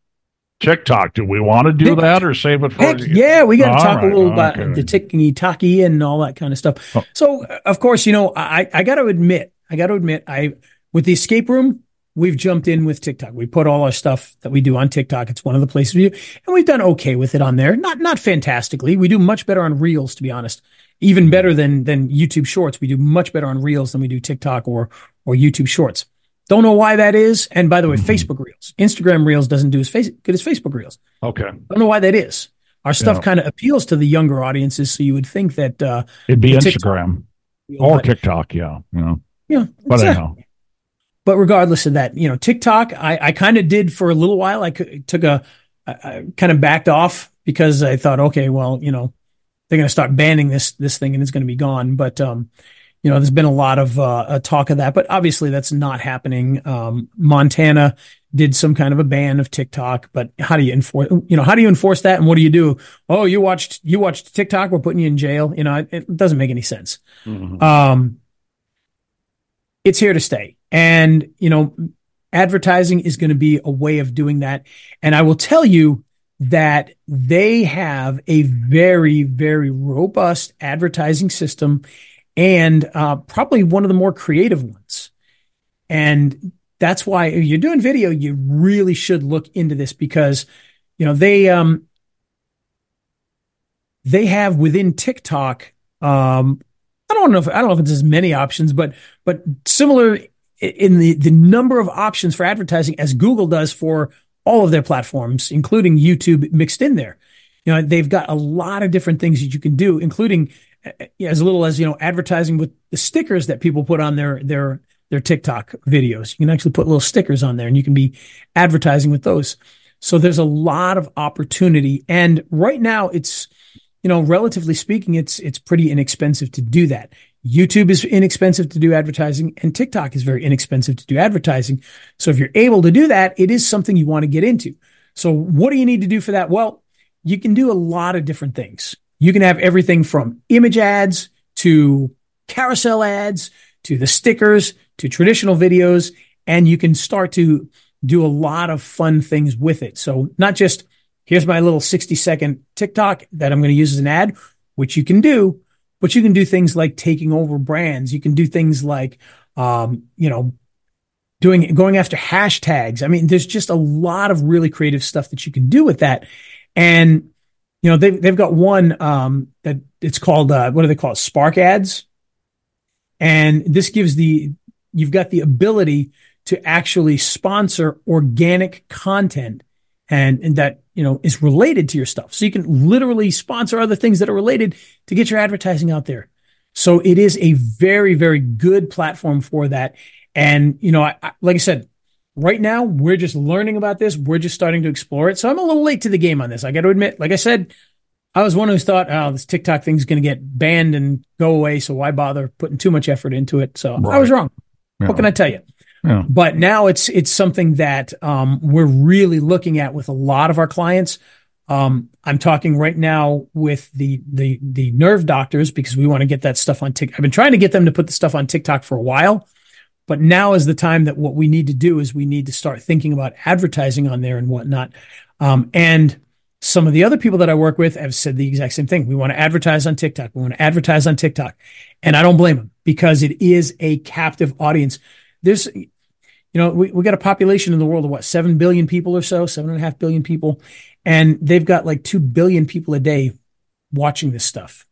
TikTok, do we want to do that or save it for? Heck, yeah, we got to talk right, a little okay. about the ticky tacky and all that kind of stuff. Oh. So, uh, of course, you know, I I got to admit, I got to admit, I with the escape room, we've jumped in with TikTok. We put all our stuff that we do on TikTok. It's one of the places we do, and we've done okay with it on there. Not not fantastically. We do much better on Reels, to be honest. Even better than than YouTube Shorts. We do much better on Reels than we do TikTok or or YouTube Shorts. Don't know why that is. And by the way, mm-hmm. Facebook Reels, Instagram Reels doesn't do as face, good as Facebook Reels. Okay. Don't know why that is. Our stuff yeah. kind of appeals to the younger audiences, so you would think that uh, it'd be Instagram TikTok, or TikTok. Yeah, yeah, yeah. But anyhow. But regardless of that, you know, TikTok, I, I kind of did for a little while. I took a, I kind of backed off because I thought, okay, well, you know, they're going to start banning this this thing and it's going to be gone. But um, you know, there's been a lot of uh, talk of that, but obviously that's not happening. Um, Montana did some kind of a ban of TikTok, but how do you enforce? You know, how do you enforce that? And what do you do? Oh, you watched you watched TikTok. We're putting you in jail. You know, it, it doesn't make any sense. Mm-hmm. Um, it's here to stay, and you know, advertising is going to be a way of doing that. And I will tell you that they have a very very robust advertising system and uh, probably one of the more creative ones. And that's why if you're doing video, you really should look into this because, you know, they um, they have within TikTok. Um, I don't know if I don't know if it's as many options, but but similar in the the number of options for advertising as Google does for all of their platforms, including YouTube mixed in there. You know, they've got a lot of different things that you can do, including as little as you know advertising with the stickers that people put on their their their TikTok videos. You can actually put little stickers on there and you can be advertising with those. So there's a lot of opportunity and right now it's you know relatively speaking it's it's pretty inexpensive to do that. YouTube is inexpensive to do advertising and TikTok is very inexpensive to do advertising. So if you're able to do that, it is something you want to get into. So what do you need to do for that? Well, you can do a lot of different things. You can have everything from image ads to carousel ads to the stickers to traditional videos, and you can start to do a lot of fun things with it. So not just here's my little 60 second TikTok that I'm going to use as an ad, which you can do, but you can do things like taking over brands. You can do things like, um, you know, doing, going after hashtags. I mean, there's just a lot of really creative stuff that you can do with that. And you know, they've, they've got one, um, that it's called, uh, what do they call it? Spark ads. And this gives the, you've got the ability to actually sponsor organic content and, and that, you know, is related to your stuff. So you can literally sponsor other things that are related to get your advertising out there. So it is a very, very good platform for that. And, you know, I, I, like I said, right now we're just learning about this. We're just starting to explore it. So I'm a little late to the game on this. I got to admit, like I said, I was one who thought, oh, this TikTok thing's going to get banned and go away. So why bother putting too much effort into it? So right. I was wrong. Yeah. What can I tell you? Yeah. But now it's it's something that um, we're really looking at with a lot of our clients. Um, I'm talking right now with the the the nerve doctors because we want to get that stuff on TikTok. I've been trying to get them to put the stuff on TikTok for a while, but now is the time that what we need to do is we need to start thinking about advertising on there and whatnot. Um, and some of the other people that I work with have said the exact same thing. We want to advertise on TikTok. We want to advertise on TikTok, and I don't blame them because it is a captive audience. There's you know, we, we got a population in the world of what, 7 billion people or so, seven and a half billion people. And they've got like 2 billion people a day watching this stuff.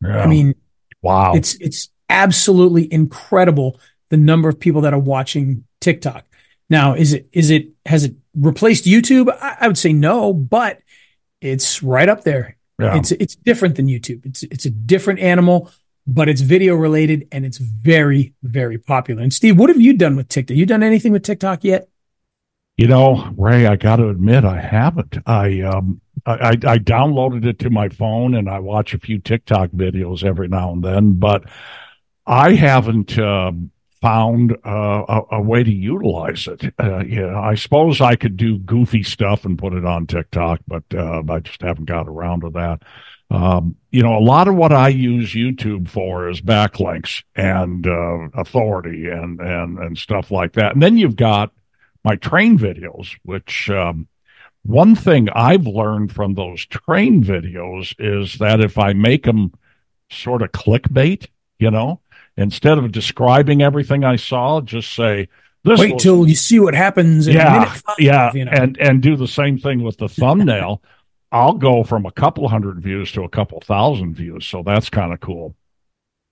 Yeah. I mean, wow. It's, it's absolutely incredible the number of people that are watching TikTok. Now, is it, is it, has it replaced YouTube? I, I would say no, but it's right up there. Yeah. It's, it's different than YouTube. It's, it's a different animal but it's video related and it's very, very popular. And Steve, what have you done with TikTok? You done anything with TikTok yet? You know, Ray, I got to admit, I haven't. I um, I, I downloaded it to my phone and I watch a few TikTok videos every now and then, but I haven't uh, found uh, a, a, way to utilize it. Uh, yeah, I suppose I could do goofy stuff and put it on TikTok, but uh, I just haven't got around to that. Um, you know, a lot of what I use YouTube for is backlinks and uh, authority and and and stuff like that. And then you've got my train videos, which um, one thing I've learned from those train videos is that if I make them sort of clickbait, you know, instead of describing everything I saw, just say. This Wait was, till you see what happens. yeah, five, yeah, you know? and and do the same thing with the thumbnail. [laughs] I'll go from a couple hundred views to a couple thousand views. So that's kind of cool.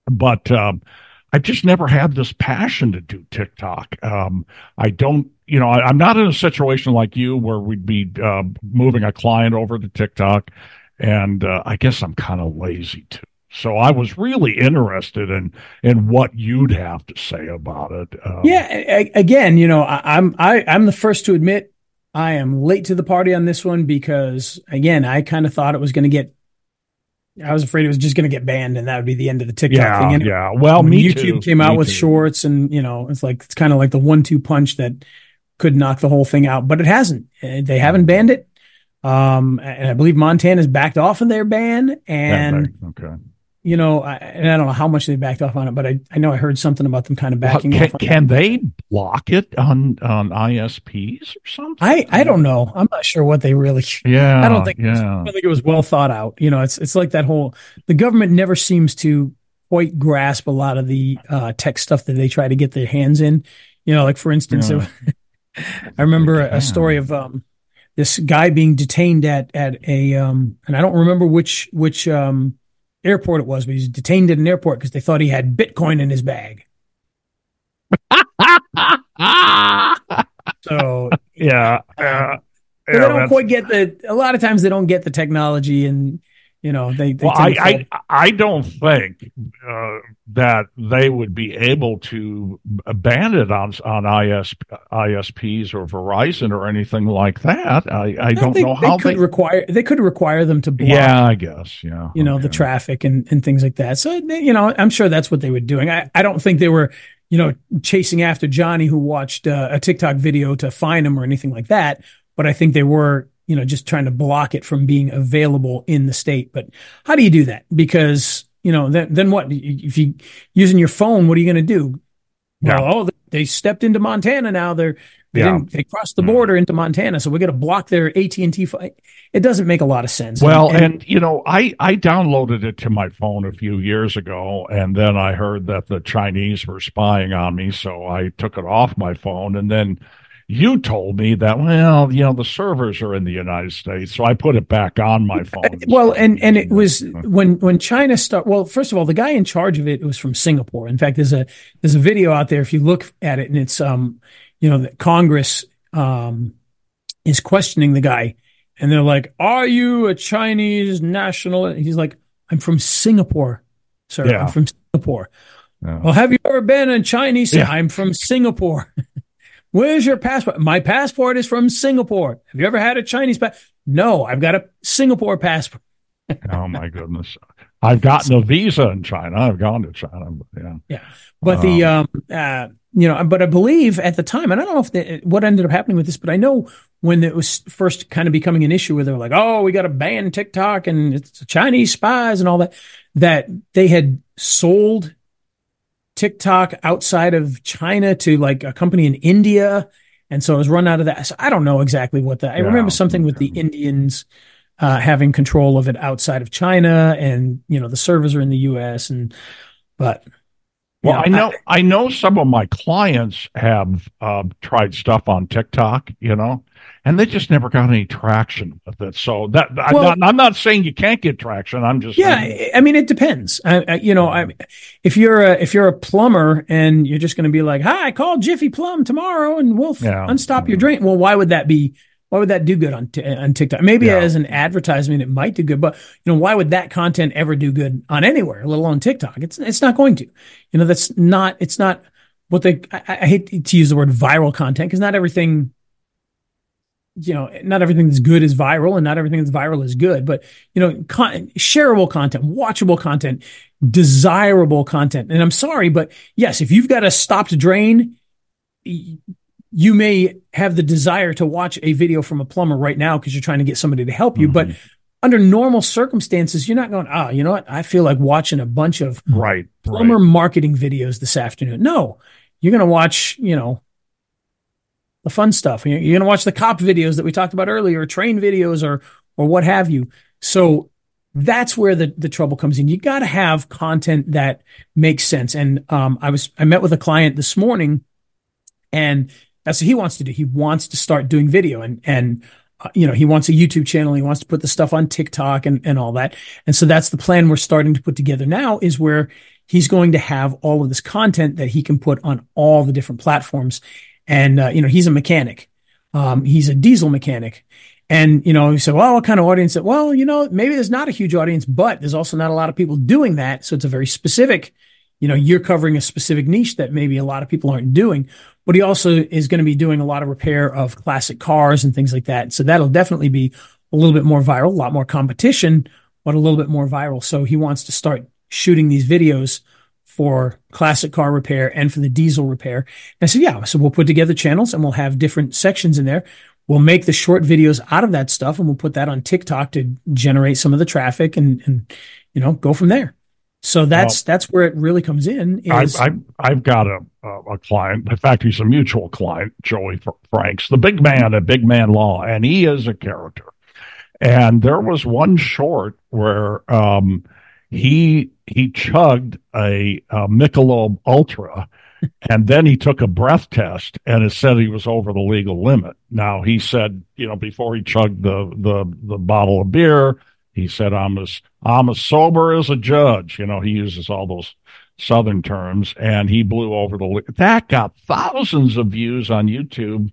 But um, I've just never had this passion to do TikTok. Um, I don't, you know, I, am not in a situation like you where we'd be uh, moving a client over to TikTok. And uh, I guess I'm kind of lazy too. So I was really interested in in what you'd have to say about it. Um, yeah, again, you know, I, I'm I, I'm the first to admit I am late to the party on this one because again, I kind of thought it was going to get. I was afraid it was just going to get banned, and that would be the end of the TikTok yeah, thing. And yeah, well, me YouTube too. came out me with too. shorts, and you know, it's like it's kind of like the one-two punch that could knock the whole thing out, but it hasn't. Eh, they haven't banned it. Um, and I believe Montana's backed off of their ban, and okay you know, I, and I don't know how much they backed off on it, but I, I know I heard something about them kind of backing well, can, off. can they block it on on ISPs or something? I, I don't know. I'm not sure what they really. Yeah, [laughs] I don't think. Yeah. Was, I don't think it was well thought out. You know, it's it's like that whole the government never seems to quite grasp a lot of the uh, tech stuff that they try to get their hands in. You know, like for instance, yeah. [laughs] I remember a, a story of um, this guy being detained at at a um, and I don't remember which which um airport it was, but he was detained at an airport because they thought he had Bitcoin in his bag. [laughs] so yeah, uh, they don't quite get the. A lot of times they don't get the technology and you know they, they well, I, I, I don't think uh, that they would be able to ban it on on IS, ISPs or Verizon or anything like that. I, I don't they, know how they could they, require they could require them to block. Yeah, I guess. Yeah, you know okay. the traffic and and things like that. So you know, I'm sure that's what they were doing. I I don't think they were you know chasing after Johnny who watched uh, a TikTok video to find him or anything like that. But I think they were you know, just trying to block it from being available in the state. But how do you do that? Because, you know, then, then what? If you using your phone, what are you going to do? Yeah. Well, oh, they stepped into Montana now. They're, they, yeah. they crossed the mm-hmm. border into Montana, so we're going to block their AT and T. Fight. It doesn't make a lot of sense. Well, and, and, you know, I I downloaded it to my phone a few years ago, and then I heard that the Chinese were spying on me, so I took it off my phone, and then you told me that well, you know, the servers are in the United States, so I put it back on my [laughs] phone. Well, and and it [laughs] was when when China start. Well, first of all, the guy in charge of it was from Singapore. In fact, there's a there's a video out there if you look at it, and it's um, you know, the Congress um is questioning the guy, and they're like, "Are you a Chinese national?" And he's like, "I'm from Singapore, sir. Yeah. I'm from Singapore." Well, have you ever been in Chinese? Yeah. I'm from Singapore. [laughs] Where's your passport? My passport is from Singapore. Have you ever had a Chinese passport? No, I've got a Singapore passport. [laughs] oh my goodness, I've gotten a visa in China. I've gone to China. Yeah, Yeah, but the um, uh, you know, but I believe at the time, and I don't know if the, what ended up happening with this, but I know when it was first kind of becoming an issue where they were like, "Oh, we got to ban TikTok and it's Chinese spies and all that," that they had sold TikTok outside of China to like a company in India, and so it was run out of that. So I don't know exactly what that. I Yeah, remember something with the. Indians uh, having control of it outside of China, and you know the servers are in the U.S. and but. Well, I know I, know some of my clients have uh, tried stuff on TikTok, you know, and they just never got any traction with it. So that I'm, Well- not, I'm not saying you can't get traction. I'm just Yeah, saying, I mean, it depends. I, I, you know, I, if you're a if you're a plumber and you're just going to be like, "Hi, call Jiffy Plum tomorrow, and we'll Yeah. unstop your mm-hmm. drain." Well, why would that be? Why would that do good on t- on TikTok? Maybe Yeah. as an advertisement, it might do good, but you know, why would that content ever do good on anywhere, let alone TikTok? It's it's not going to. You know, that's not. It's not what they. I, I hate to use the word viral content because not everything you know, not everything that's good is viral and not everything that's viral is good, but you know, con- shareable content, watchable content, desirable content. And I'm sorry, but yes, if you've got a stopped drain, you may have the desire to watch a video from a plumber right now because you're trying to get somebody to help you. But under normal circumstances, you're not going, ah, you know what? I feel like watching a bunch of right, plumber right. marketing videos this afternoon. No, you're going to watch, you know, the fun stuff. You're, going to watch the cop videos that we talked about earlier, train videos, or or what have you. So that's where the the trouble comes in. You got to have content that makes sense. And um, I was I met with a client this morning, and that's what he wants to do. He wants to start doing video, and and uh, you know he wants a YouTube channel. He wants to put the stuff on TikTok and and all that. And so that's the plan we're starting to put together now. Is where he's going to have all of this content that he can put on all the different platforms. And uh, you know he's a mechanic. Um, he's a diesel mechanic. And, you know, he said, well, what kind of audience? That well, you know, maybe there's not a huge audience, but there's also not a lot of people doing that. So it's a very specific, you know, you're covering a specific niche that maybe a lot of people aren't doing. But he also is going to be doing a lot of repair of classic cars and things like that. So that'll definitely be a little bit more viral, a lot more competition, but a little bit more viral. So he wants to start shooting these videos for classic car repair and for the diesel repair. And I said, yeah, so we'll put together channels and we'll have different sections in there. We'll make the short videos out of that stuff and we'll put that on TikTok to generate some of the traffic and, and you know, go from there. So that's that's where it really comes in. Is, I, I, I've got a, a, a client. In fact, he's a mutual client, Joey Franks, the big man at Big Man Law, and he is a character. And there was one short where um, he he chugged a, a Michelob Ultra, and then he took a breath test, and it said he was over the legal limit. Now he said, you know, before he chugged the the the bottle of beer, he said, "I'm as I'm as sober as a judge." You know, he uses all those southern terms, and he blew over the. li- That got thousands of views on YouTube,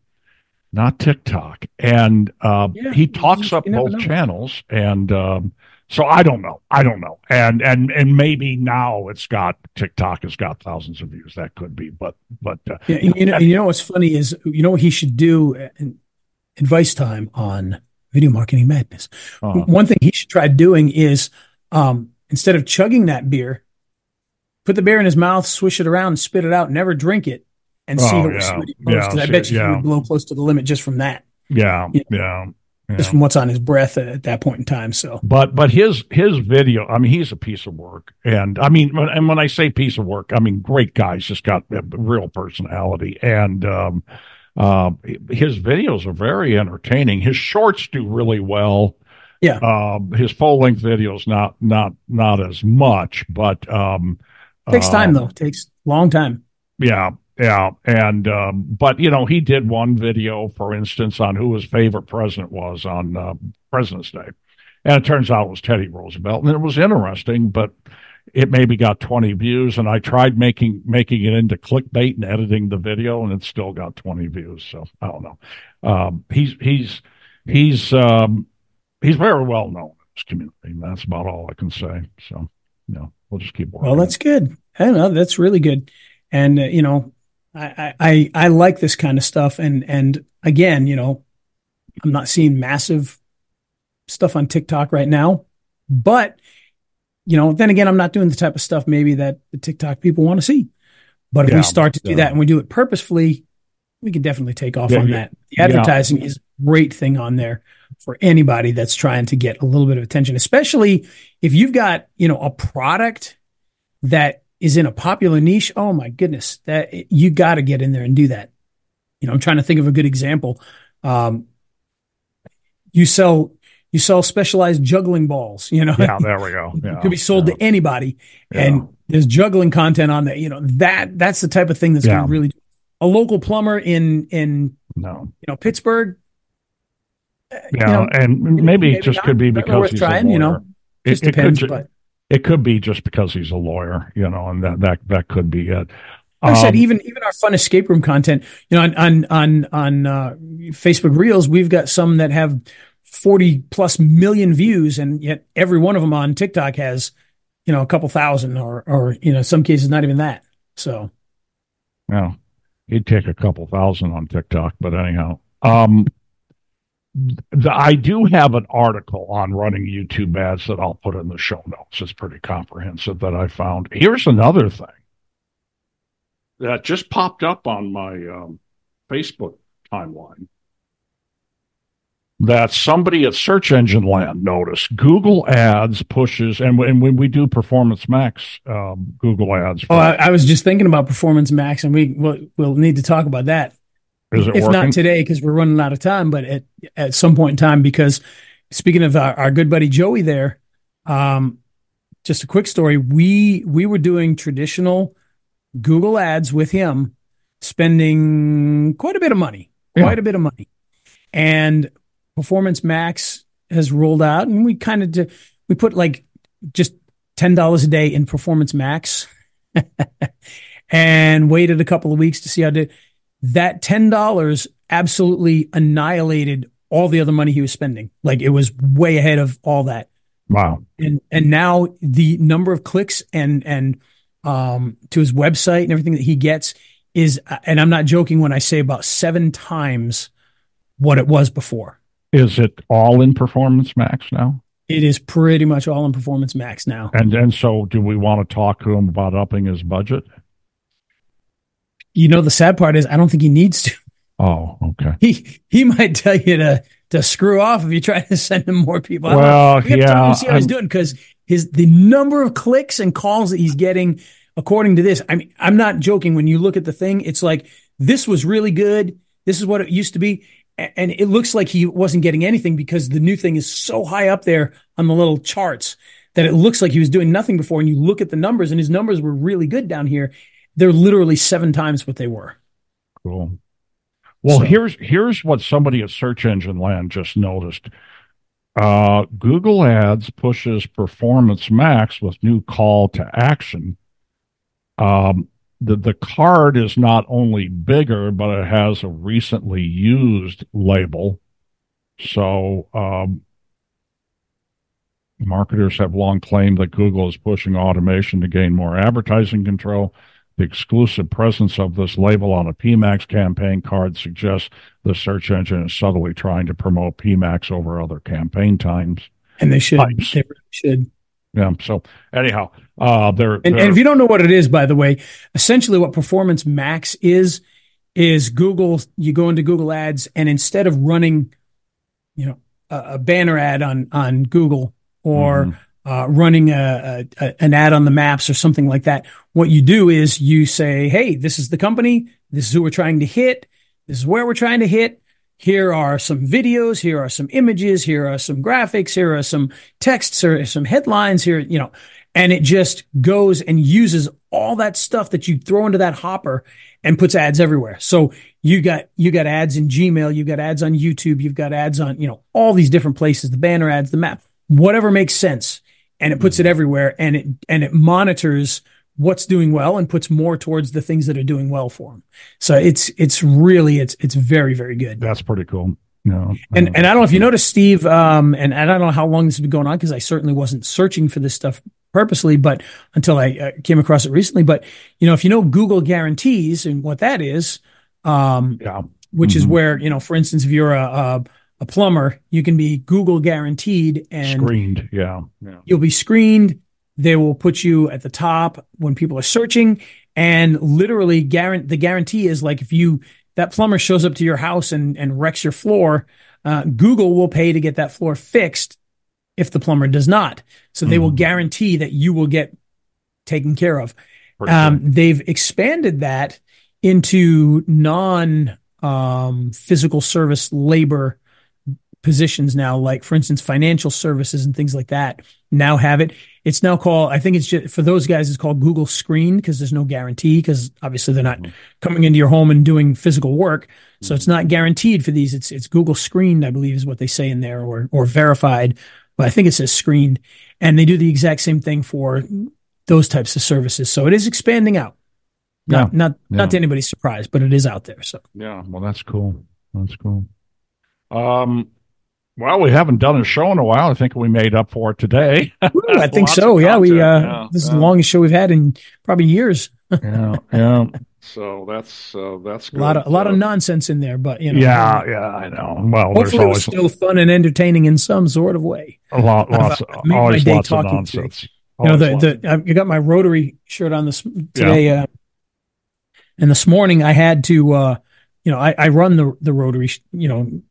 not TikTok, and uh, Yeah, he talks just- up both know. channels, and um, so I don't know, I don't know, and and and maybe now it's got TikTok has got thousands of views. That could be, but but uh, Yeah, you know, you know what's funny is you know what he should do. uh, Advice time on video marketing madness. uh, One thing he should try doing is um, instead of chugging that beer, put the beer in his mouth, swish it around, spit it out, never drink it, and see Oh, how yeah. what he blows. Yeah, I see, bet you yeah. he would blow close to the limit just from that, yeah, Yeah. Yeah. just from what's on his breath at, at that point in time. So but but his his video i mean he's a piece of work and i mean and when i say piece of work i mean great guy's just got a real personality and um uh his videos are very entertaining his shorts do really well Yeah. um his full-length videos not not not as much but um takes uh, time though. Takes long time. yeah yeah, and um, but you know he did one video, for instance, on who his favorite president was on uh, President's Day, and it turns out it was Teddy Roosevelt, and it was interesting, but it maybe got 20 views and i tried making making it into clickbait and editing the video and it still got 20 views so i don't know. Um, he's he's he's um, he's very well known in this community that's about all i can say so you know we'll just keep working. Well that's good. I know that's really good. And uh, you know I, I i like this kind of stuff and and again you know i'm not seeing massive stuff on tiktok right now but you know, then again, I'm not doing the type of stuff maybe that the TikTok people want to see. But if yeah, we start to do yeah. that uh, and we do it purposefully, we can definitely take off yeah, on that. The advertising is a great thing on there for anybody that's trying to get a little bit of attention, especially if you've got, you know, a product that is in a popular niche. Oh my goodness, that you got to get in there and do that. You know, I'm trying to think of a good example. Um, you sell you sell specialized juggling balls. You know, yeah, there we go. Yeah, [laughs] it could be sold yeah. to anybody, yeah. and there's juggling content on that. You know, that that's the type of thing that's going to really. A local plumber in in no. you know Pittsburgh. Uh, yeah, you know, and maybe, maybe it just not, could be because he's trying. You know, it, it depends, could, but it could be just because he's a lawyer. You know, and that that that could be it. Like I said um, even even our fun escape room content, you know, on on on, on uh, Facebook Reels, we've got some that have 40 plus million views and yet every one of them on TikTok has, you know, a couple thousand or, or, you know, some cases not even that. So. Yeah. He'd take a couple thousand on TikTok, but anyhow, um, the, I do have an article on running YouTube ads that I'll put in the show notes. It's pretty comprehensive that I found. Here's another thing that just popped up on my um, Facebook timeline that somebody at Search Engine Land noticed. Google Ads pushes, and, and when we do Performance Max, um, Google Ads. Oh, I, I, was just thinking about Performance Max, and we we'll, we'll need to talk about that. Is it if working? not today, because we're running out of time, but at at some point in time, because speaking of our, our good buddy Joey, there, um, just a quick story. We we were doing traditional Google Ads with him, spending quite a bit of money, quite yeah. a bit of money. And Performance Max has rolled out, and we kind of d- we put like just ten dollars a day in Performance Max, [laughs] and waited a couple of weeks to see how it did. That ten dollars absolutely annihilated all the other money he was spending. Like it was way ahead of all that. Wow. And and now the number of clicks and and um to his website and everything that he gets is and I'm not joking when I say about 7 times what it was before. Is it all in Performance Max now? It is pretty much all in Performance Max now. And and so, do we want to talk to him about upping his budget? You know, the sad part is, I don't think he needs to. [laughs] Oh, okay. He he might tell you to to screw off if you try to [laughs] send him more people. Well, yeah, see how he's doing because his the number of clicks and calls that he's getting, according to this, I mean, I'm not joking. When you look at the thing, it's like this was really good. This is what it used to be and it looks like he wasn't getting anything because the new thing is so high up there on the little charts that it looks like he was doing nothing before. And you look at the numbers, and his numbers were really good down here. They're literally seven times what they were. Cool. Well, so. here's here's what somebody at Search Engine Land just noticed. Uh, Google Ads pushes Performance Max with new call to action. Um, the, the card is not only bigger, but it has a recently used label. So, um, marketers have long claimed that Google is pushing automation to gain more advertising control. The exclusive presence of this label on a PMax campaign card suggests the search engine is subtly trying to promote PMax over other campaign times. And they should. Types. They really should. Yeah. So anyhow, uh, they're, and, they're, and if you don't know what it is, by the way, essentially what Performance Max is is Google. You go into Google Ads, and instead of running, you know, a, a banner ad on on Google or mm-hmm. Uh, running a, a, an ad on the maps or something like that, what you do is you say, "Hey, this is the company. This is who we're trying to hit. This is where we're trying to hit. here are some videos, here are some images, here are some graphics, here are some texts or some headlines here, you know, and it just goes and uses all that stuff that you throw into that hopper and puts ads everywhere. So you got you got ads in Gmail, you've got ads on YouTube, you've got ads on, you know, all these different places, the banner ads, the map, whatever makes sense. And it puts it everywhere and it and it monitors what's doing well and puts more towards the things that are doing well for them. So it's it's really it's it's very very good. That's pretty cool. No, and and I don't know if you noticed, Steve, um, and, and I don't know how long this has been going on because I certainly wasn't searching for this stuff purposely, but until I uh, came across it recently. But you know, if you know Google guarantees and what that is, um, yeah, which mm-hmm. is where you know, for instance, if you're a, a, a plumber, you can be Google guaranteed and screened. Yeah. yeah, you'll be screened. They will put you at the top when people are searching, and literally, guarantee the guarantee is like if you that plumber shows up to your house and and wrecks your floor. Uh, Google will pay to get that floor fixed if the plumber does not. So they mm. will mm-hmm. guarantee that you will get taken care of. Um, they've expanded that into non um, physical service labor positions now, like for instance, financial services and things like that now have it. It's now called, I think it's just for those guys, it's called Google Screen because there's no guarantee because obviously they're not mm-hmm. coming into your home and doing physical work. So mm-hmm. it's not guaranteed for these. It's, it's Google Screened, I believe is what they say in there or, or verified but I think it says screened. And they do the exact same thing for those types of services. So it is expanding out. Not yeah. not yeah. not to anybody's surprise, but it is out there. So yeah, well, that's cool. That's cool. Um, well, we haven't done a show in a while. I think we made up for it today. Ooh, I [laughs] think so. Yeah, we uh, yeah, this is the longest show we've had in probably years. [laughs] yeah, yeah. So that's uh, that's good. a lot of a lot of nonsense in there, but you know. Yeah, yeah, I know. Well, hopefully always, it was still fun and entertaining in some sort of way. A lot, lots, I've, always lots of nonsense. You know, the the I got my Rotary shirt on this today, yeah. uh, and this morning I had to, uh, you know, I, I run the the Rotary, you know,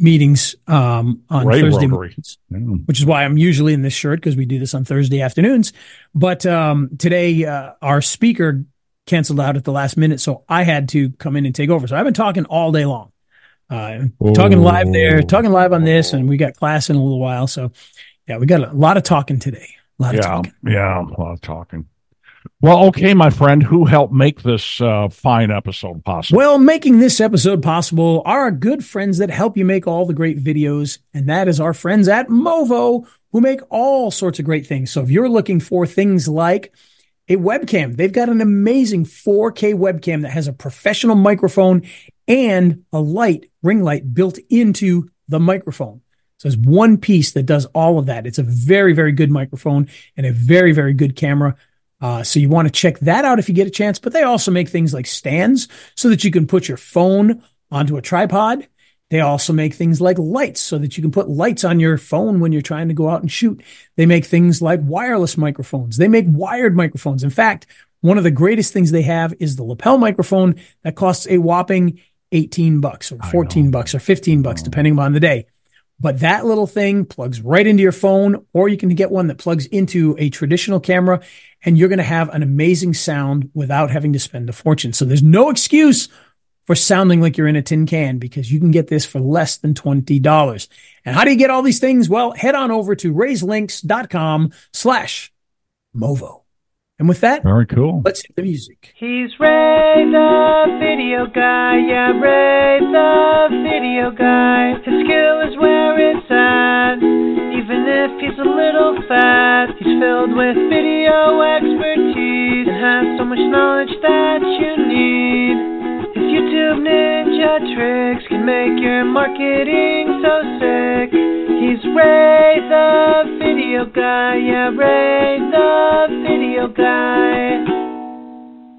meetings um, on Ray Thursday mornings, yeah. which is why I'm usually in this shirt because we do this on Thursday afternoons. But um, today, uh, our speaker canceled out at the last minute, so I had to come in and take over. So I've been talking all day long, uh, talking live there, talking live on this, and we got class in a little while. So yeah, we got a lot of talking today. A lot yeah, talking. Yeah, a lot of talking. Well, okay, my friend, who helped make this uh, fine episode possible? Well, making this episode possible are our good friends that help you make all the great videos, and that is our friends at Movo, who make all sorts of great things. So if you're looking for things like a webcam. They've got an amazing 4K webcam that has a professional microphone and a light, ring light built into the microphone. So it's one piece that does all of that. It's a very, very good microphone and a very, very good camera. Uh, so you want to check that out if you get a chance. But they also make things like stands so that you can put your phone onto a tripod they also make things like lights so that you can put lights on your phone when you're trying to go out and shoot. They make things like wireless microphones. They make wired microphones. In fact, one of the greatest things they have is the lapel microphone that costs a whopping 18 bucks or 14 bucks or 15 bucks, depending on the day. But that little thing plugs right into your phone, or you can get one that plugs into a traditional camera, and you're going to have an amazing sound without having to spend a fortune. So there's no excuse for sounding like you're in a tin can because you can get this for less than $20. And how do you get all these things? Well, head on over to rayslinks.com slash Movo. And with that, very cool. Let's hit the music. He's Ray the video guy, yeah, Ray the video guy. His skill is where it's at, even if he's a little fat. He's filled with video expertise and has so much knowledge that you need. YouTube ninja tricks can make your marketing so sick. He's Ray the video guy, yeah, Ray the video guy.